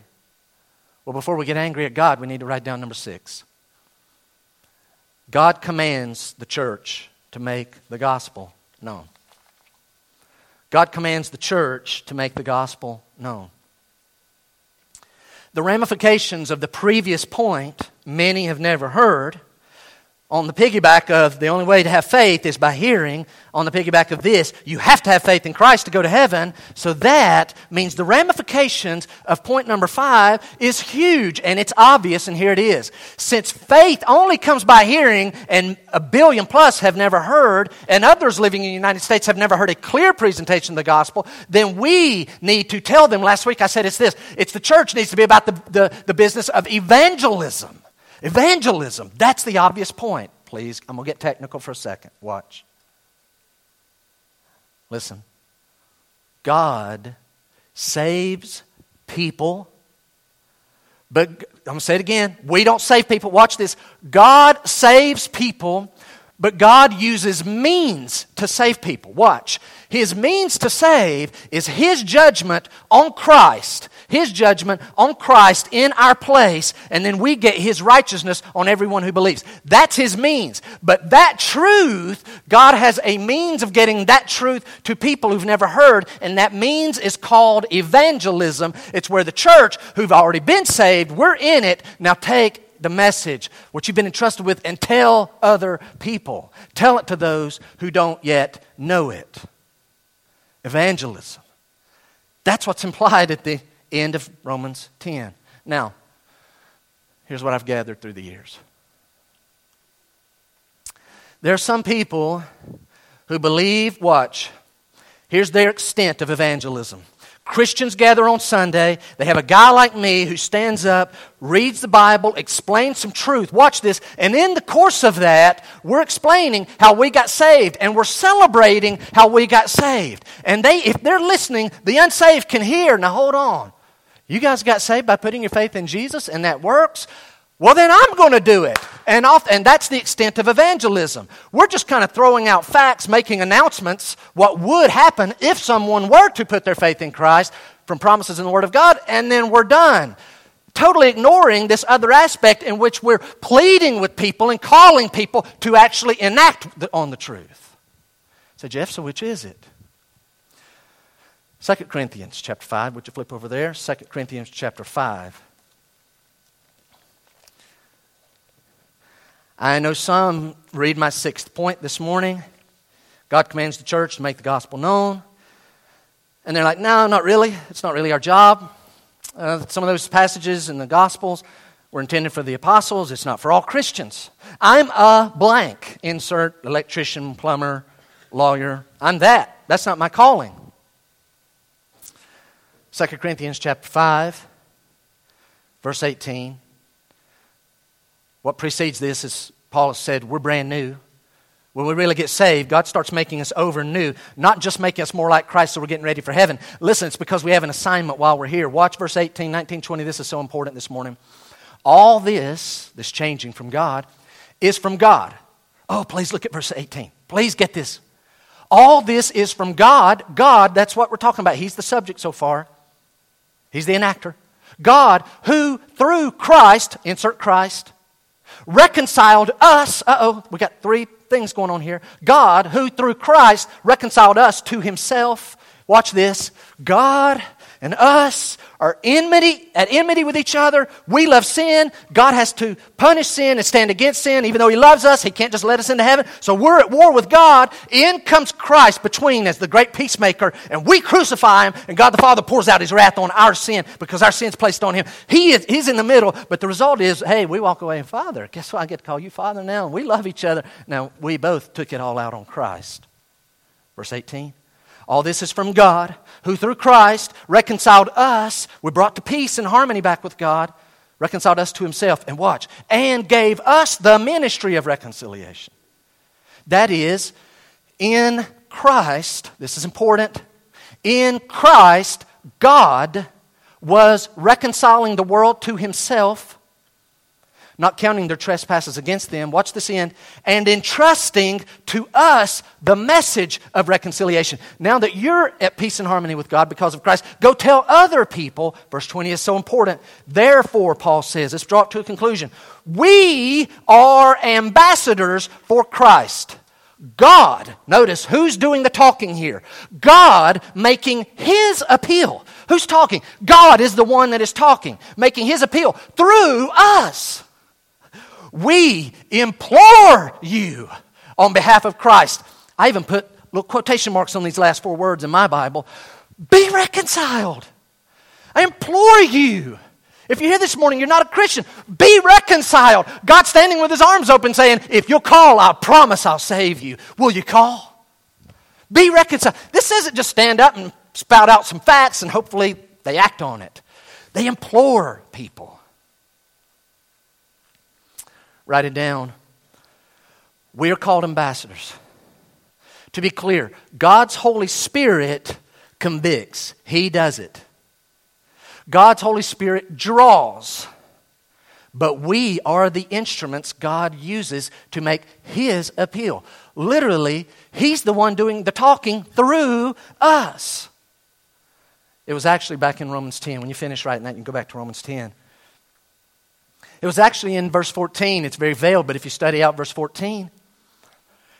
Well, before we get angry at God, we need to write down number six. God commands the church to make the gospel known. God commands the church to make the gospel known. The ramifications of the previous point, many have never heard, on the piggyback of the only way to have faith is by hearing, on the piggyback of this, you have to have faith in Christ to go to heaven. So that means the ramifications of point number five is huge and it's obvious, and here it is. Since faith only comes by hearing, and a billion plus have never heard, and others living in the United States have never heard a clear presentation of the gospel, then we need to tell them. Last week I said it's this it's the church needs to be about the, the, the business of evangelism. Evangelism. That's the obvious point. Please, I'm going to get technical for a second. Watch. Listen. God saves people, but I'm going to say it again. We don't save people. Watch this. God saves people, but God uses means to save people. Watch. His means to save is His judgment on Christ his judgment on Christ in our place, and then we get His righteousness on everyone who believes. That's His means. But that truth, God has a means of getting that truth to people who've never heard, and that means is called evangelism. It's where the church, who've already been saved, we're in it, now take the message, what you've been entrusted with, and tell other people. Tell it to those who don't yet know it. Evangelism. That's what's implied at the End of Romans 10. Now, here's what I've gathered through the years. There are some people who believe, watch, here's their extent of evangelism. Christians gather on Sunday. They have a guy like me who stands up, reads the Bible, explains some truth. Watch this. And in the course of that, we're explaining how we got saved and we're celebrating how we got saved. And they, if they're listening, the unsaved can hear. Now hold on. You guys got saved by putting your faith in Jesus and that works? Well, then I'm going to do it. And, off, and that's the extent of evangelism. We're just kind of throwing out facts, making announcements, what would happen if someone were to put their faith in Christ from promises in the Word of God, and then we're done. Totally ignoring this other aspect in which we're pleading with people and calling people to actually enact on the truth. So, Jeff, so which is it? 2 Corinthians chapter 5. Would you flip over there? 2 Corinthians chapter 5. I know some read my sixth point this morning. God commands the church to make the gospel known. And they're like, no, not really. It's not really our job. Uh, some of those passages in the Gospels were intended for the apostles. It's not for all Christians. I'm a blank. Insert electrician, plumber, lawyer. I'm that. That's not my calling. 2 Corinthians chapter 5, verse 18. What precedes this is Paul has said, we're brand new. When we really get saved, God starts making us over new, not just making us more like Christ so we're getting ready for heaven. Listen, it's because we have an assignment while we're here. Watch verse 18, 19, 20. This is so important this morning. All this, this changing from God, is from God. Oh, please look at verse 18. Please get this. All this is from God. God, that's what we're talking about. He's the subject so far. He's the enactor. God, who through Christ, insert Christ, reconciled us. Uh oh, we got three things going on here. God, who through Christ reconciled us to himself. Watch this. God and us are enmity, at enmity with each other. We love sin. God has to punish sin and stand against sin. Even though He loves us, He can't just let us into heaven. So we're at war with God. In comes Christ between as the great peacemaker, and we crucify Him, and God the Father pours out His wrath on our sin because our sin's placed on Him. He is, he's in the middle, but the result is, hey, we walk away and Father. Guess what? I get to call you Father now, we love each other. Now, we both took it all out on Christ. Verse 18. All this is from God, who through Christ reconciled us. We brought to peace and harmony back with God, reconciled us to himself, and watch, and gave us the ministry of reconciliation. That is, in Christ, this is important, in Christ, God was reconciling the world to himself not counting their trespasses against them. Watch this end. And entrusting to us the message of reconciliation. Now that you're at peace and harmony with God because of Christ, go tell other people. Verse 20 is so important. Therefore, Paul says, let's draw it to a conclusion. We are ambassadors for Christ. God, notice who's doing the talking here? God making his appeal. Who's talking? God is the one that is talking, making his appeal through us we implore you on behalf of Christ. I even put little quotation marks on these last four words in my Bible. Be reconciled. I implore you. If you're here this morning, you're not a Christian, be reconciled. God's standing with his arms open saying, If you'll call, I promise I'll save you. Will you call? Be reconciled. This isn't just stand up and spout out some facts and hopefully they act on it. They implore people. Write it down. We are called ambassadors. To be clear, God's Holy Spirit convicts, He does it. God's Holy Spirit draws, but we are the instruments God uses to make His appeal. Literally, He's the one doing the talking through us. It was actually back in Romans 10. When you finish writing that, you can go back to Romans 10. It was actually in verse 14. It's very veiled, but if you study out verse 14,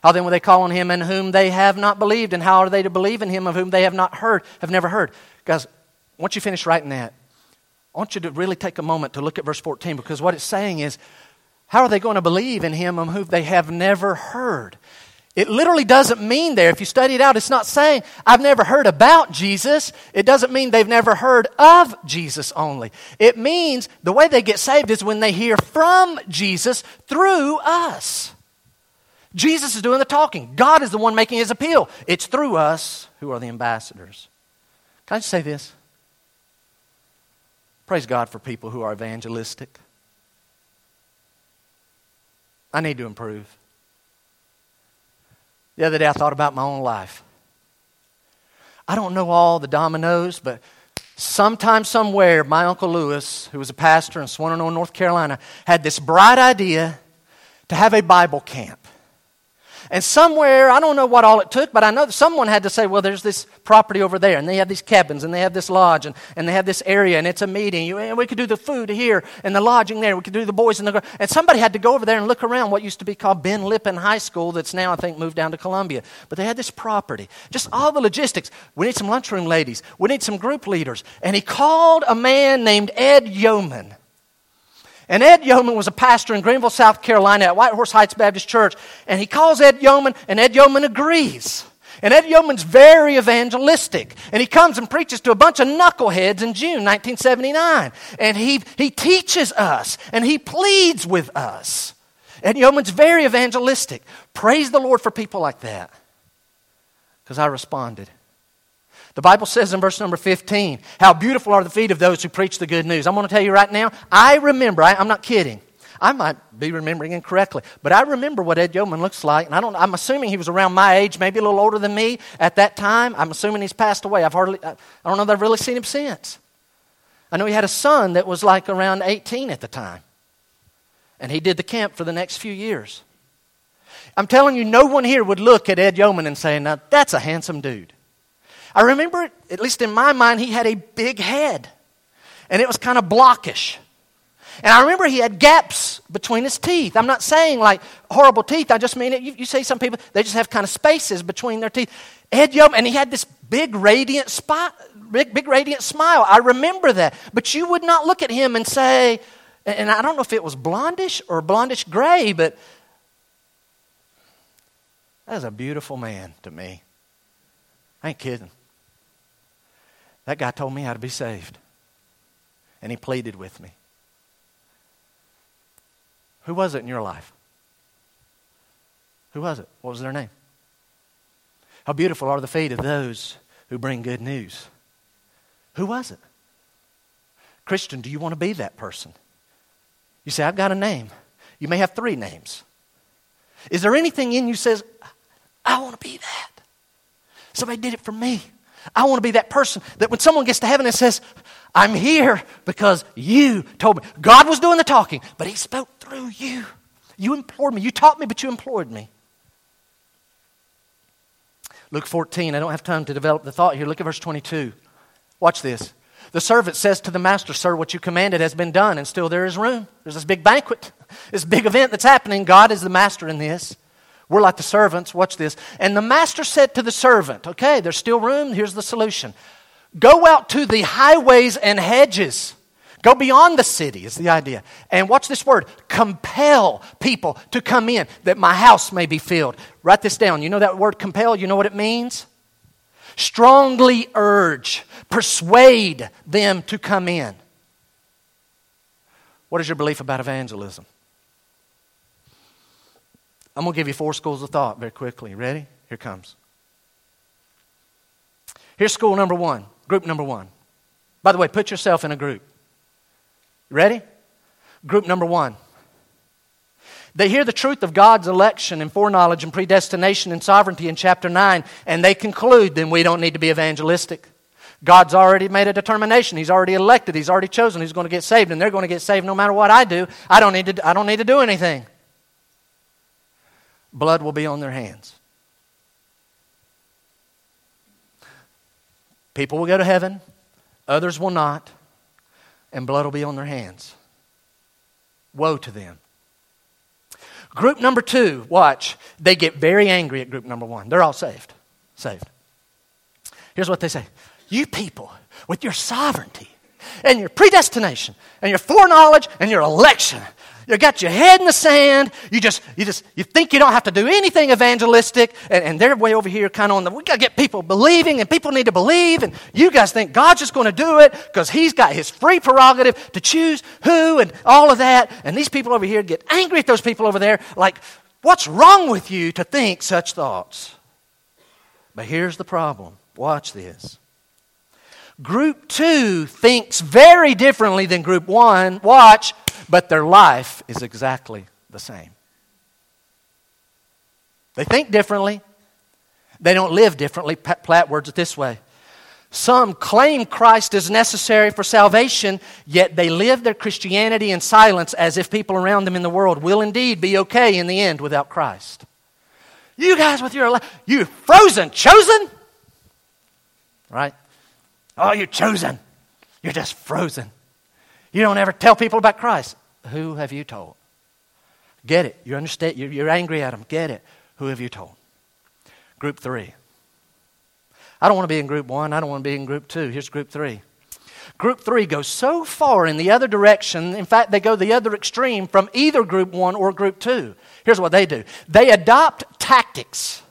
how then will they call on him in whom they have not believed? And how are they to believe in him of whom they have not heard, have never heard? Guys, once you finish writing that, I want you to really take a moment to look at verse 14 because what it's saying is, how are they going to believe in him of whom they have never heard? It literally doesn't mean there, if you study it out, it's not saying, I've never heard about Jesus. It doesn't mean they've never heard of Jesus only. It means the way they get saved is when they hear from Jesus through us. Jesus is doing the talking. God is the one making his appeal. It's through us who are the ambassadors. Can I just say this? Praise God for people who are evangelistic. I need to improve. The other day I thought about my own life. I don't know all the dominoes, but sometime, somewhere, my Uncle Lewis, who was a pastor in Swannanoa, North Carolina, had this bright idea to have a Bible camp. And somewhere, I don't know what all it took, but I know someone had to say, well, there's this property over there, and they have these cabins, and they have this lodge, and, and they have this area, and it's a meeting. And we could do the food here, and the lodging there. We could do the boys and the girls. And somebody had to go over there and look around what used to be called Ben Lippen High School, that's now, I think, moved down to Columbia. But they had this property. Just all the logistics. We need some lunchroom ladies. We need some group leaders. And he called a man named Ed Yeoman. And Ed Yeoman was a pastor in Greenville, South Carolina at White Horse Heights Baptist Church. And he calls Ed Yeoman, and Ed Yeoman agrees. And Ed Yeoman's very evangelistic. And he comes and preaches to a bunch of knuckleheads in June 1979. And he, he teaches us, and he pleads with us. Ed Yeoman's very evangelistic. Praise the Lord for people like that. Because I responded. The Bible says in verse number 15, How beautiful are the feet of those who preach the good news. I'm going to tell you right now, I remember, I, am not kidding. I might be remembering incorrectly, but I remember what Ed Yeoman looks like, and I don't, I'm assuming he was around my age, maybe a little older than me at that time. I'm assuming he's passed away. I've hardly, I, I don't know that I've really seen him since. I know he had a son that was like around 18 at the time, and he did the camp for the next few years. I'm telling you, no one here would look at Ed Yeoman and say, Now, that's a handsome dude. I remember, at least in my mind, he had a big head. And it was kind of blockish. And I remember he had gaps between his teeth. I'm not saying like horrible teeth. I just mean it. You, you say some people, they just have kind of spaces between their teeth. Ed Yeoman, and he had this big radiant spot, big, big radiant smile. I remember that. But you would not look at him and say, and I don't know if it was blondish or blondish gray, but that was a beautiful man to me. I ain't kidding. That guy told me how to be saved. And he pleaded with me. Who was it in your life? Who was it? What was their name? How beautiful are the feet of those who bring good news. Who was it? Christian, do you want to be that person? You say, I've got a name. You may have three names. Is there anything in you says, I want to be that? Somebody did it for me. I want to be that person that when someone gets to heaven and says, I'm here because you told me. God was doing the talking, but He spoke through you. You implored me. You taught me, but you implored me. Luke 14, I don't have time to develop the thought here. Look at verse 22. Watch this. The servant says to the master, Sir, what you commanded has been done, and still there is room. There's this big banquet, this big event that's happening. God is the master in this. We're like the servants. Watch this. And the master said to the servant, Okay, there's still room. Here's the solution go out to the highways and hedges. Go beyond the city, is the idea. And watch this word compel people to come in that my house may be filled. Write this down. You know that word compel? You know what it means? Strongly urge, persuade them to come in. What is your belief about evangelism? I'm going to give you four schools of thought very quickly. Ready? Here comes. Here's school number one, group number one. By the way, put yourself in a group. Ready? Group number one. They hear the truth of God's election and foreknowledge and predestination and sovereignty in chapter 9, and they conclude then we don't need to be evangelistic. God's already made a determination. He's already elected. He's already chosen who's going to get saved, and they're going to get saved no matter what I do. I don't need to, I don't need to do anything. Blood will be on their hands. People will go to heaven, others will not and blood will be on their hands. Woe to them. Group number two, watch, they get very angry at group number one. They're all saved. Saved. Here's what they say You people, with your sovereignty and your predestination and your foreknowledge and your election, you got your head in the sand. You just, you just, you think you don't have to do anything evangelistic, and, and they're way over here kind of on the, we got to get people believing, and people need to believe, and you guys think God's just going to do it because He's got His free prerogative to choose who and all of that, and these people over here get angry at those people over there, like, what's wrong with you to think such thoughts? But here's the problem. Watch this. Group two thinks very differently than group one. Watch but their life is exactly the same. They think differently, they don't live differently. Platt words it this way. Some claim Christ is necessary for salvation, yet they live their Christianity in silence as if people around them in the world will indeed be okay in the end without Christ. You guys with your you frozen, chosen? Right? Oh, you're chosen. You're just frozen. You don't ever tell people about Christ. Who have you told? Get it. You understand? You're angry at them. Get it. Who have you told? Group three. I don't want to be in group one. I don't want to be in group two. Here's group three. Group three goes so far in the other direction. In fact, they go the other extreme from either group one or group two. Here's what they do they adopt tactics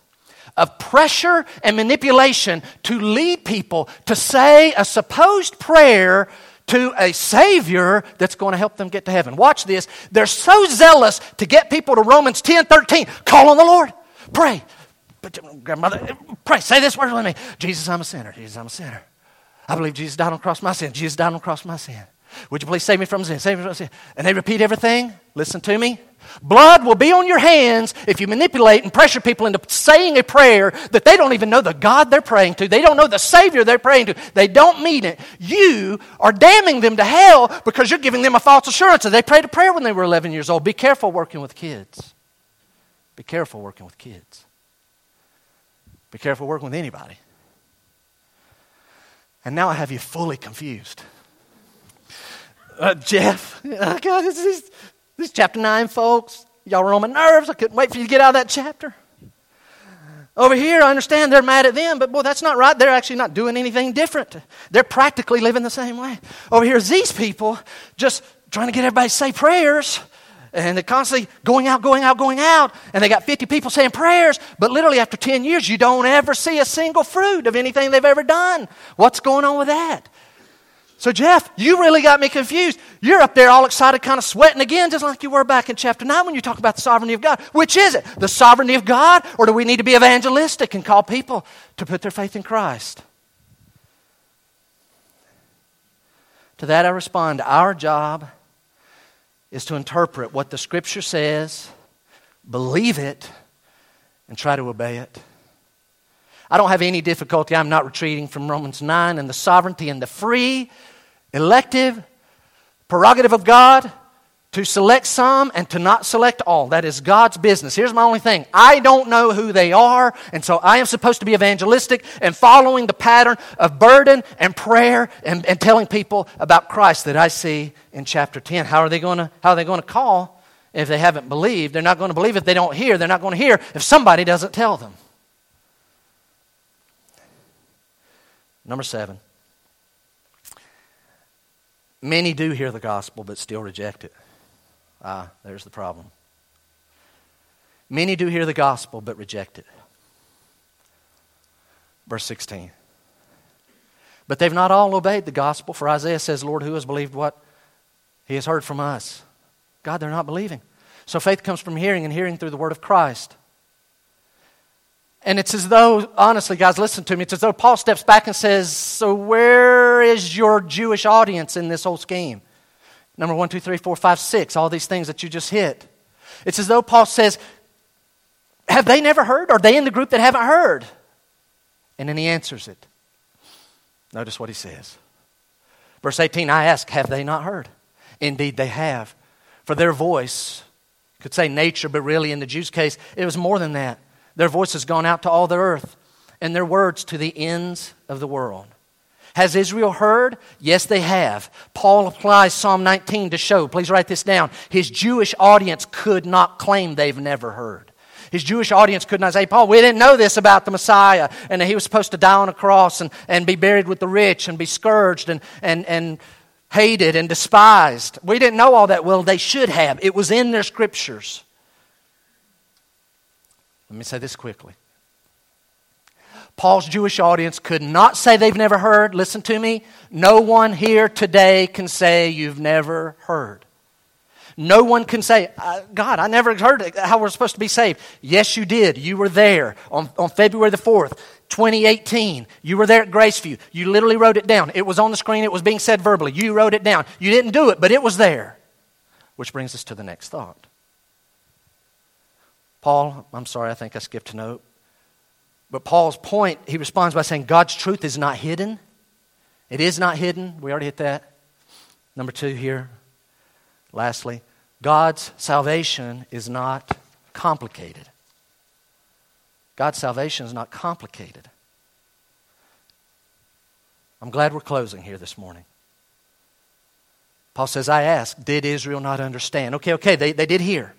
of pressure and manipulation to lead people to say a supposed prayer to a Savior that's going to help them get to heaven. Watch this. They're so zealous to get people to Romans 10 13. Call on the Lord. Pray. But grandmother, pray. Say this word with me. Jesus, I'm a sinner. Jesus, I'm a sinner. I believe Jesus died on the cross my sin. Jesus died on the cross my sin. Would you please save me from sin? Save me from sin. And they repeat everything. Listen to me. Blood will be on your hands if you manipulate and pressure people into saying a prayer that they don't even know the God they're praying to. They don't know the Savior they're praying to. They don't mean it. You are damning them to hell because you're giving them a false assurance that they prayed a prayer when they were 11 years old. Be careful working with kids. Be careful working with kids. Be careful working with anybody. And now I have you fully confused. Uh, Jeff, *laughs* oh God, this is, this is chapter 9, folks. Y'all were on my nerves. I couldn't wait for you to get out of that chapter. Over here, I understand they're mad at them, but boy, that's not right. They're actually not doing anything different. They're practically living the same way. Over here, these people just trying to get everybody to say prayers, and they're constantly going out, going out, going out, and they got 50 people saying prayers, but literally after 10 years, you don't ever see a single fruit of anything they've ever done. What's going on with that? So, Jeff, you really got me confused. You're up there all excited, kind of sweating again, just like you were back in chapter 9 when you talk about the sovereignty of God. Which is it? The sovereignty of God, or do we need to be evangelistic and call people to put their faith in Christ? To that I respond our job is to interpret what the Scripture says, believe it, and try to obey it. I don't have any difficulty. I'm not retreating from Romans 9 and the sovereignty and the free elective prerogative of God to select some and to not select all. That is God's business. Here's my only thing I don't know who they are, and so I am supposed to be evangelistic and following the pattern of burden and prayer and, and telling people about Christ that I see in chapter 10. How are they going to, how are they going to call if they haven't believed? They're not going to believe if they don't hear. They're not going to hear if somebody doesn't tell them. Number seven. Many do hear the gospel but still reject it. Ah, there's the problem. Many do hear the gospel but reject it. Verse 16. But they've not all obeyed the gospel, for Isaiah says, Lord, who has believed what he has heard from us? God, they're not believing. So faith comes from hearing, and hearing through the word of Christ. And it's as though, honestly, guys, listen to me. It's as though Paul steps back and says, So, where is your Jewish audience in this whole scheme? Number one, two, three, four, five, six, all these things that you just hit. It's as though Paul says, Have they never heard? Are they in the group that haven't heard? And then he answers it. Notice what he says. Verse 18 I ask, Have they not heard? Indeed, they have. For their voice, could say nature, but really in the Jews' case, it was more than that. Their voice has gone out to all the earth, and their words to the ends of the world. Has Israel heard? Yes, they have. Paul applies Psalm 19 to show, please write this down. His Jewish audience could not claim they've never heard. His Jewish audience could not say, Paul, we didn't know this about the Messiah, and that he was supposed to die on a cross and, and be buried with the rich and be scourged and, and, and hated and despised. We didn't know all that. Well, they should have. It was in their scriptures. Let me say this quickly. Paul's Jewish audience could not say they've never heard. Listen to me. No one here today can say you've never heard. No one can say, uh, God, I never heard how we're supposed to be saved. Yes, you did. You were there on, on February the 4th, 2018. You were there at Graceview. You literally wrote it down. It was on the screen, it was being said verbally. You wrote it down. You didn't do it, but it was there. Which brings us to the next thought. Paul, I'm sorry, I think I skipped a note. But Paul's point, he responds by saying, God's truth is not hidden. It is not hidden. We already hit that. Number two here. Lastly, God's salvation is not complicated. God's salvation is not complicated. I'm glad we're closing here this morning. Paul says, I ask, did Israel not understand? Okay, okay, they, they did hear.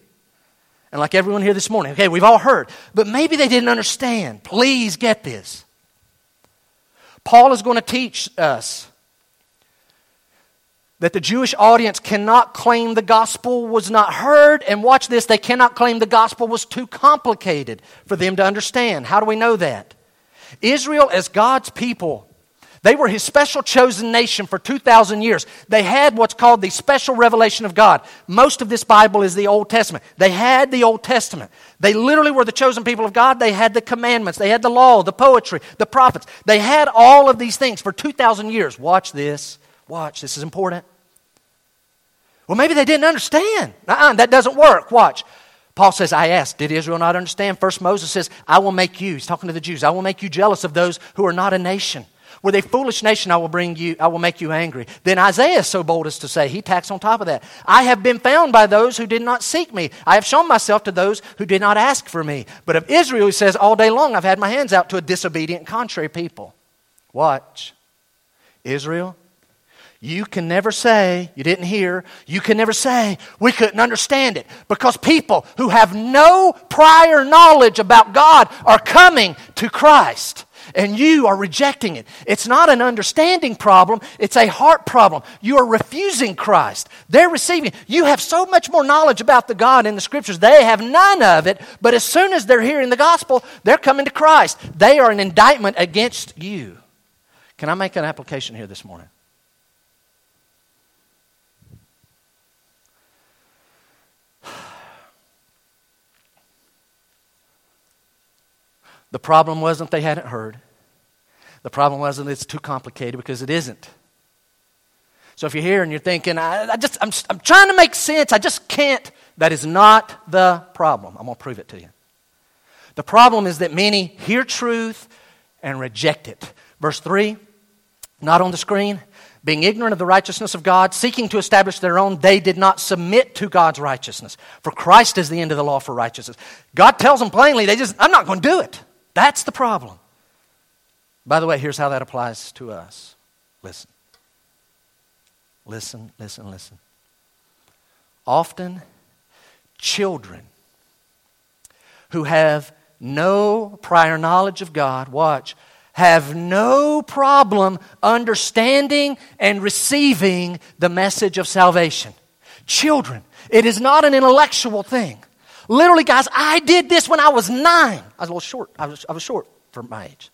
And like everyone here this morning, okay, we've all heard, but maybe they didn't understand. Please get this. Paul is going to teach us that the Jewish audience cannot claim the gospel was not heard. And watch this, they cannot claim the gospel was too complicated for them to understand. How do we know that? Israel, as God's people, they were his special chosen nation for 2,000 years. They had what's called the special revelation of God. Most of this Bible is the Old Testament. They had the Old Testament. They literally were the chosen people of God. They had the commandments, they had the law, the poetry, the prophets. They had all of these things for 2,000 years. Watch this. Watch. This is important. Well, maybe they didn't understand. Uh-uh, that doesn't work. Watch. Paul says, I asked, did Israel not understand? First, Moses says, I will make you, he's talking to the Jews, I will make you jealous of those who are not a nation. With a foolish nation, I will bring you, I will make you angry. Then Isaiah is so bold as to say, he tacks on top of that, I have been found by those who did not seek me. I have shown myself to those who did not ask for me. But of Israel, he says, all day long I've had my hands out to a disobedient, contrary people. Watch. Israel, You can never say, you didn't hear, you can never say, we couldn't understand it. Because people who have no prior knowledge about God are coming to Christ and you are rejecting it. It's not an understanding problem, it's a heart problem. You are refusing Christ. They're receiving. You have so much more knowledge about the God in the scriptures. They have none of it, but as soon as they're hearing the gospel, they're coming to Christ. They are an indictment against you. Can I make an application here this morning? The problem wasn't they hadn't heard. The problem wasn't it's too complicated because it isn't. So if you're here and you're thinking, I, I just, I'm, I'm trying to make sense, I just can't, that is not the problem. I'm going to prove it to you. The problem is that many hear truth and reject it. Verse 3, not on the screen. Being ignorant of the righteousness of God, seeking to establish their own, they did not submit to God's righteousness. For Christ is the end of the law for righteousness. God tells them plainly, they just, I'm not going to do it. That's the problem. By the way, here's how that applies to us. Listen. Listen, listen, listen. Often, children who have no prior knowledge of God, watch, have no problem understanding and receiving the message of salvation. Children, it is not an intellectual thing. Literally, guys, I did this when I was nine. I was a little short. I was, I was short for my age.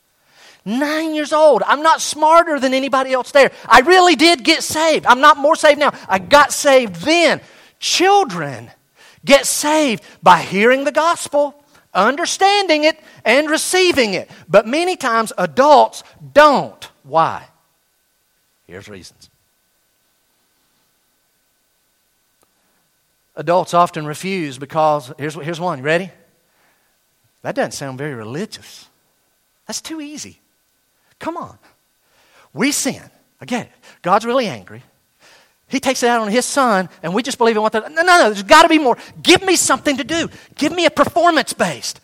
Nine years old. I'm not smarter than anybody else there. I really did get saved. I'm not more saved now. I got saved then. Children get saved by hearing the gospel, understanding it, and receiving it. But many times adults don't. Why? Here's reasons. Adults often refuse because, here's, here's one, you ready? That doesn't sound very religious. That's too easy. Come on. We sin. I get it. God's really angry. He takes it out on his son, and we just believe in what the. No, no, no. There's got to be more. Give me something to do. Give me a performance based.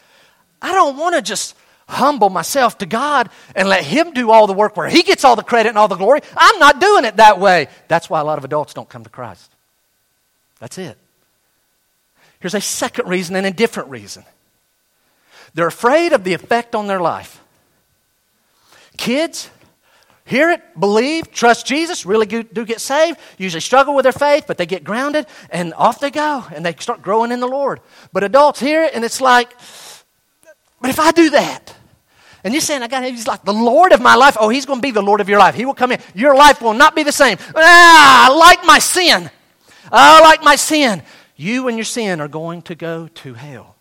I don't want to just humble myself to God and let Him do all the work where He gets all the credit and all the glory. I'm not doing it that way. That's why a lot of adults don't come to Christ. That's it. Here's a second reason and a different reason they're afraid of the effect on their life. Kids, hear it, believe, trust Jesus, really do get saved, usually struggle with their faith, but they get grounded and off they go and they start growing in the Lord. But adults hear it and it's like, but if I do that, and you're saying, I got him, he's like the Lord of my life. Oh, he's going to be the Lord of your life. He will come in. Your life will not be the same. Ah, I like my sin. I like my sin. You and your sin are going to go to hell.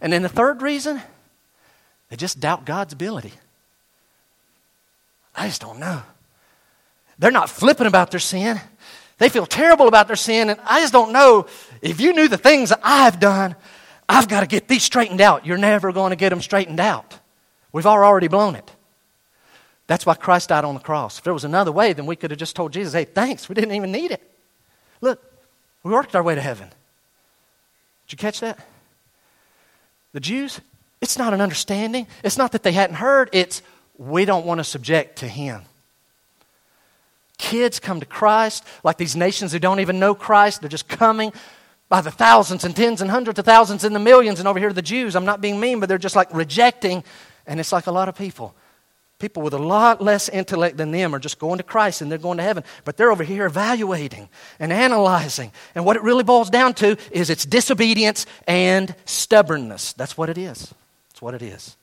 And then the third reason, they just doubt God's ability. I just don't know. They're not flippant about their sin. They feel terrible about their sin, and I just don't know. If you knew the things that I've done, I've got to get these straightened out. You're never going to get them straightened out. We've already blown it. That's why Christ died on the cross. If there was another way, then we could have just told Jesus, hey, thanks, we didn't even need it. Look, we worked our way to heaven. Did you catch that? The Jews, it's not an understanding. It's not that they hadn't heard, it's we don't want to subject to Him. Kids come to Christ like these nations who don't even know Christ. They're just coming by the thousands and tens and hundreds of thousands and the millions. And over here, the Jews, I'm not being mean, but they're just like rejecting. And it's like a lot of people. People with a lot less intellect than them are just going to Christ and they're going to heaven. But they're over here evaluating and analyzing. And what it really boils down to is it's disobedience and stubbornness. That's what it is. That's what it is.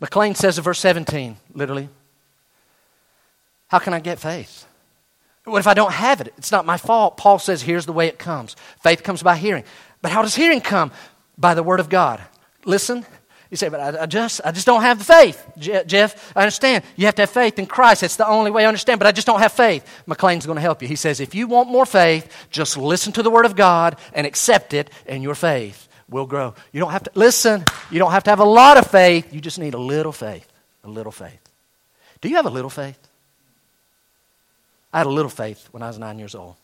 McLean says in verse 17, literally, How can I get faith? What if I don't have it? It's not my fault. Paul says, Here's the way it comes faith comes by hearing. But how does hearing come? By the Word of God. Listen, you say, but I, I, just, I just don't have the faith. Jeff, I understand. You have to have faith in Christ. That's the only way I understand, but I just don't have faith. McLean's going to help you. He says, if you want more faith, just listen to the Word of God and accept it, and your faith will grow. You don't have to, listen, you don't have to have a lot of faith. You just need a little faith. A little faith. Do you have a little faith? I had a little faith when I was nine years old.